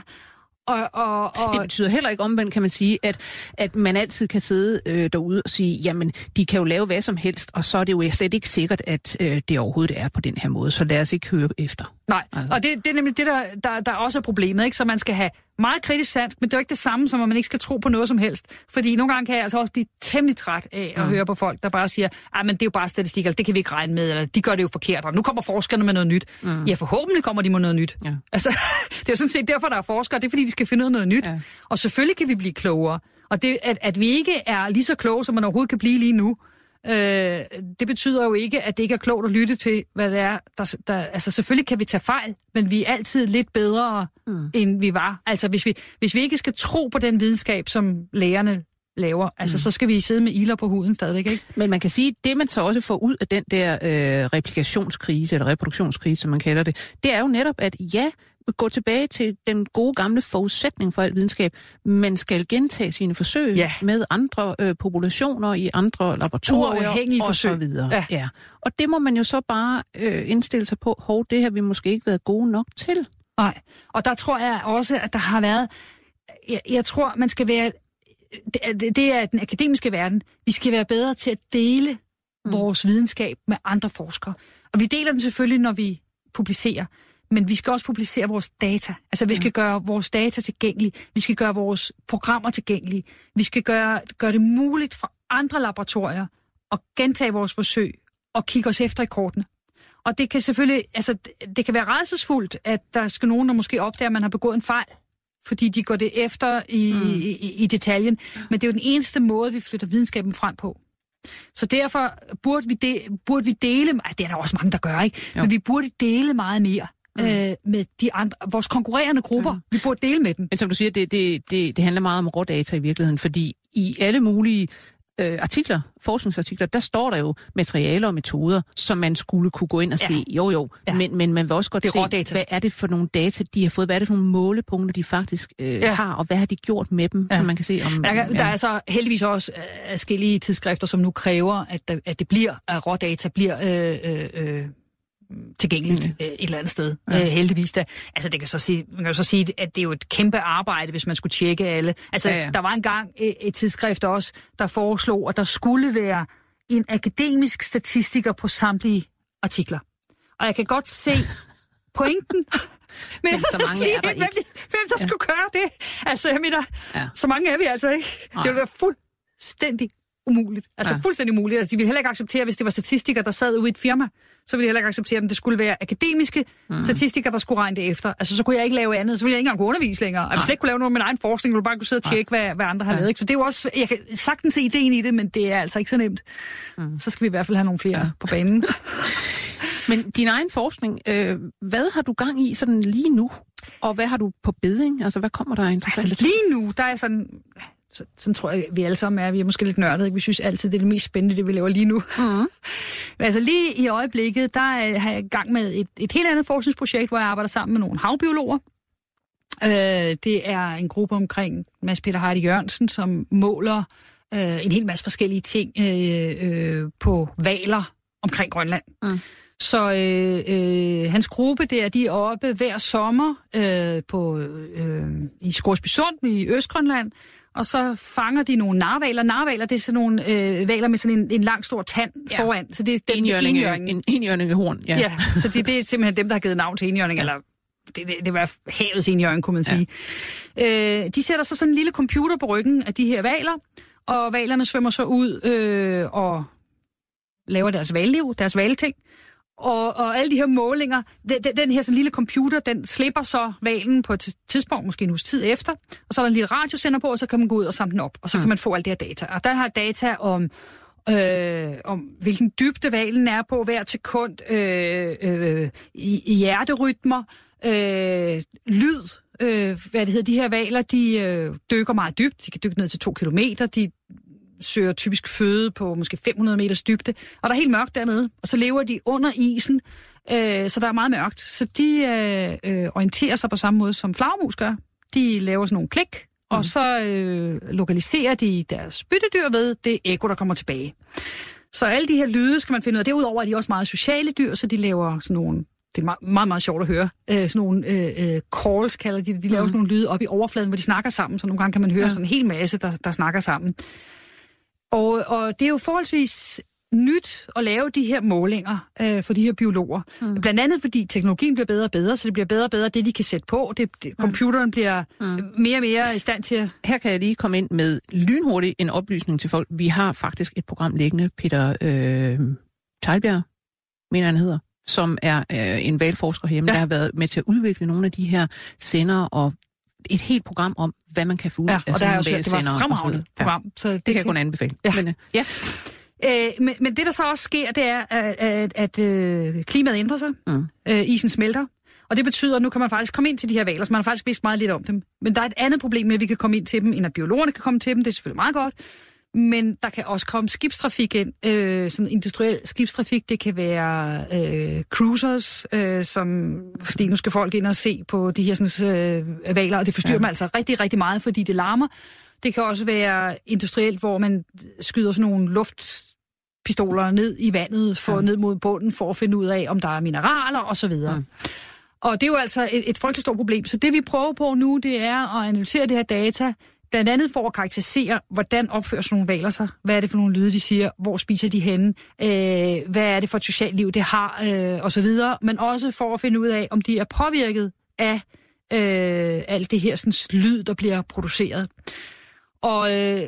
og, og, og... Det betyder heller ikke omvendt, kan man sige, at, at man altid kan sidde øh, derude og sige, jamen, de kan jo lave hvad som helst, og så er det jo slet ikke sikkert, at øh, det overhovedet er på den her måde, så lad os ikke høre efter. Nej, altså. og det, det er nemlig det, der, der, der også er problemet, ikke? Så man skal have meget kritisk sans, men det er jo ikke det samme, som at man ikke skal tro på noget som helst. Fordi nogle gange kan jeg altså også blive temmelig træt af at ja. høre på folk, der bare siger, at men det er jo bare statistik, eller det kan vi ikke regne med, eller de gør det jo forkert, og nu kommer forskerne med noget nyt. Mm. Ja, forhåbentlig kommer de med noget nyt. Ja. Altså, [laughs] det er jo sådan set derfor, der er forskere, det er fordi, de skal finde ud af noget nyt. Ja. Og selvfølgelig kan vi blive klogere. Og det, at, at vi ikke er lige så kloge, som man overhovedet kan blive lige nu, øh, det betyder jo ikke, at det ikke er klogt at lytte til, hvad det er. Der, der, altså selvfølgelig kan vi tage fejl, men vi er altid lidt bedre, mm. end vi var. Altså hvis vi, hvis vi ikke skal tro på den videnskab, som lægerne laver, altså mm. så skal vi sidde med iler på huden stadigvæk, ikke? Men man kan sige, at det man så også får ud af den der øh, replikationskrise, eller reproduktionskrise, som man kalder det, det er jo netop, at ja, gå tilbage til den gode gamle forudsætning for al videnskab. Man skal gentage sine forsøg ja. med andre øh, populationer i andre laboratorier og forsøg. så videre. Ja. Ja. Og det må man jo så bare øh, indstille sig på, hov, det har vi måske ikke været gode nok til. Nej, og der tror jeg også, at der har været... Jeg, jeg tror, man skal være... Det, det er den akademiske verden. Vi skal være bedre til at dele mm. vores videnskab med andre forskere. Og vi deler den selvfølgelig, når vi publicerer men vi skal også publicere vores data. Altså, vi skal gøre vores data tilgængelige. Vi skal gøre vores programmer tilgængelige. Vi skal gøre, gøre det muligt for andre laboratorier at gentage vores forsøg og kigge os efter i kortene. Og det kan selvfølgelig, altså, det kan være redselsfuldt, at der skal nogen, der måske opdager, at man har begået en fejl, fordi de går det efter i, mm. i, i detaljen. Men det er jo den eneste måde, vi flytter videnskaben frem på. Så derfor burde vi, de, burde vi dele, det er der også mange, der gør, ikke? Jo. Men vi burde dele meget mere mm. øh, med de andre, vores konkurrerende grupper. Mm. Vi burde dele med dem. Men som du siger, det, det, det, det handler meget om rådata i virkeligheden, fordi i alle mulige øh, artikler, forskningsartikler, der står der jo materialer og metoder, som man skulle kunne gå ind og ja. se. Jo, jo, ja. men, men man vil også godt se, rådata. hvad er det for nogle data, de har fået? Hvad er det for nogle målepunkter, de faktisk øh, ja. har, og hvad har de gjort med dem, ja. så man kan se om... Der, ja. der er så heldigvis også øh, forskellige tidsskrifter, som nu kræver, at, at det bliver, at rådata bliver... Øh, øh, øh tilgængeligt mm. øh, et eller andet sted, ja. øh, heldigvis da. Altså, det kan så sige, man kan så sige, at det er jo et kæmpe arbejde, hvis man skulle tjekke alle. Altså, ja, ja. der var engang et, et tidsskrift også, der foreslog, at der skulle være en akademisk statistiker på samtlige artikler. Og jeg kan godt se [laughs] pointen, Men, men så mange er der hvem, ikke. Hvem der ja. skulle gøre det? Altså, jeg mener, ja. så mange er vi altså ikke. Nej. Det ville være fuldstændig umuligt. Altså Ja. fuldstændig umuligt. Altså, de ville heller ikke acceptere, hvis det var statistikere, der sad ude i et firma, så ville de heller ikke acceptere, at det skulle være akademiske mm. statistikere, der skulle regne det efter. Altså, så kunne jeg ikke lave andet. Så ville jeg ikke engang kunne undervise længere. Jeg ville slet ikke kunne lave noget med min egen forskning. Jeg ville bare kunne sidde og tjekke, hvad, hvad andre har Ja. lavet. Ikke? Så det er jo også, jeg kan sagtens se ideen i det, men det er altså ikke så nemt. Mm. Så skal vi i hvert fald have nogle flere ja. på banen. [laughs] Men din egen forskning, øh, hvad har du gang i sådan lige nu? Og hvad har du på beding? Altså, hvad kommer der af interessant? Altså lige nu, der er sådan... Så, sådan tror jeg, vi alle sammen er. Vi er måske lidt nørdede. Vi synes altid, det er det mest spændende, det vi laver lige nu. [laughs] Men altså lige i øjeblikket, der er har jeg i gang med et, et helt andet forskningsprojekt, hvor jeg arbejder sammen med nogle havbiologer. Øh, det er en gruppe omkring Mads Peter Heidi Jørgensen, som måler øh, en hel masse forskellige ting øh, øh, på valer omkring Grønland. Mm. Så øh, øh, hans gruppe der, de er oppe hver sommer øh, på, øh, i Skorsby Sund i Østgrønland, og så fanger de nogle narvaler. Narvaler, det er sådan nogle øh, valer med sådan en, en lang stor tand Ja. foran. Så det er den Enhjørninge, enhjørningehorn, ja. Ja, så det, det er simpelthen dem, der har givet navn til enhjørning, ja. eller det, det, det var havets enhjørning, kunne man sige. Ja. Øh, de sætter så sådan en lille computer på ryggen af de her valer, og valerne svømmer så ud øh, og laver deres valliv, deres valting. Og, og alle de her målinger, den, den- den her sådan lille computer, den slipper så valen på et tidspunkt, måske en uges tid efter, og så er der en lille radiosender på, og så kan man gå ud og samle den op, og så kan man få alt det her data. Og der har data om, øh, om hvilken dybde valen er på hver sekund, øh, øh, i, i hjerterytmer, øh, lyd, øh, hvad det hedder, de her valer, de øh, dykker meget dybt, de kan dykke ned til to kilometer, de søger typisk føde på måske 500 meters dybde, og der er helt mørkt dernede, og så lever de under isen, øh, så der er meget mørkt. Så de øh, øh, orienterer sig på samme måde, som flagermus gør. De laver sådan nogle klik, og så øh, lokaliserer de deres byttedyr ved det ekko, der kommer tilbage. Så alle de her lyde skal man finde ud af. Derudover er de også meget sociale dyr, så de laver sådan nogle det er meget, meget, meget sjovt at høre. Øh, sådan nogle øh, øh, calls kalder de det. De laver mm. sådan nogle lyde op i overfladen, hvor de snakker sammen, så nogle gange kan man høre ja. sådan en hel masse, der, der snakker sammen. Og, og det er jo forholdsvis nyt at lave de her målinger øh, for de her biologer. Mm. Blandt andet fordi teknologien bliver bedre og bedre, så det bliver bedre og bedre, det de kan sætte på. Det, det, computeren bliver mm. mere og mere i stand til at... Her kan jeg lige komme ind med lynhurtigt en oplysning til folk. Vi har faktisk et program liggende, Peter øh, Teilbjerg, mener han hedder, som er øh, en valgforsker herhjemme, ja. Ja. der har været med til at udvikle nogle af de her sender og et helt program om, hvad man kan få ud Ja, og der sådan er også, det var et fremragende program. Så Det kan jeg kun anbefale. Ja. Men, øh, ja. Øh, men, men det, der så også sker, det er, at, at, at øh, klimaet ændrer sig. Mm. Øh, isen smelter. Og det betyder, at nu kan man faktisk komme ind til de her valer, så man har faktisk vidst meget lidt om dem. Men der er et andet problem med, at vi kan komme ind til dem, end at biologerne kan komme til dem. Det er selvfølgelig meget godt. Men der kan også komme skibstrafik ind, øh, sådan industriel skibstrafik. Det kan være øh, cruisers, øh, som, fordi nu skal folk ind og se på de her sådan, øh, valer, og det forstyrrer ja. mig altså rigtig, rigtig meget, fordi det larmer. Det kan også være industrielt, hvor man skyder sådan nogle luftpistoler ned i vandet, for, ja. ned mod bunden, for at finde ud af, om der er mineraler osv. Ja. Og det er jo altså et, et frygteligt stort problem. Så det vi prøver på nu, det er at analysere det her data, blandt andet for at karakterisere, hvordan opfører sådan nogle valer sig. Hvad er det for nogle lyde, de siger? Hvor spiser de henne? Øh, hvad er det for et socialt liv, det har? Øh, og så videre. Men også for at finde ud af, om de er påvirket af øh, alt det her sådan, lyd, der bliver produceret. Og øh,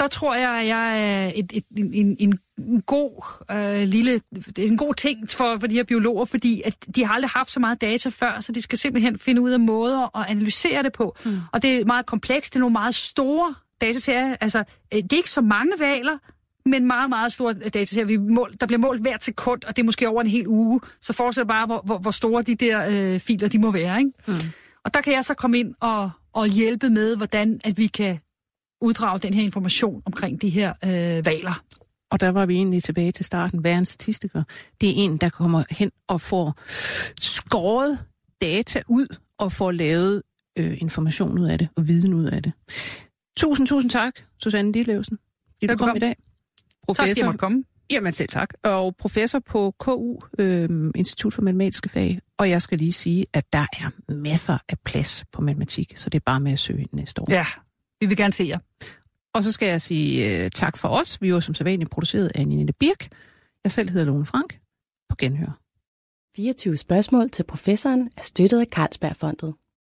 der tror jeg, at jeg er et, et, en, en, en god øh, lille, en god ting for, for de her biologer, fordi at de har aldrig haft så meget data før, så de skal simpelthen finde ud af måder at analysere det på. Mm. Og det er meget komplekst, det er nogle meget store dataserier. Altså, øh, det er ikke så mange valer, men meget, meget store dataserier. Vi mål, der bliver målt hvert sekund, og det er måske over en hel uge. Så dig bare, hvor, hvor, hvor store de der øh, filer, de må være. Ikke? Mm. Og der kan jeg så komme ind og, og hjælpe med, hvordan at vi kan uddrage den her information omkring de her øh, valer. Og der var vi egentlig tilbage til starten. Hvad er en statistiker? Det er en, der kommer hen og får skåret data ud og får lavet øh, information ud af det og viden ud af det. Tusind, tusind tak, Susanne Ditlevsen. Fordi du kom i dag. Tak, fordi jeg komme. Jamen selv tak. Og professor på KU, øh, Institut for Matematiske Fag. Og jeg skal lige sige, at der er masser af plads på matematik, så det er bare med at søge næste år. Ja, vi vil gerne se jer. Og så skal jeg sige uh, tak for os. Vi er jo som sædvanligt produceret af Nina Birk. Jeg selv hedder Lone Frank. På genhør. 24 spørgsmål til professoren er støttet af Carlsbergfondet.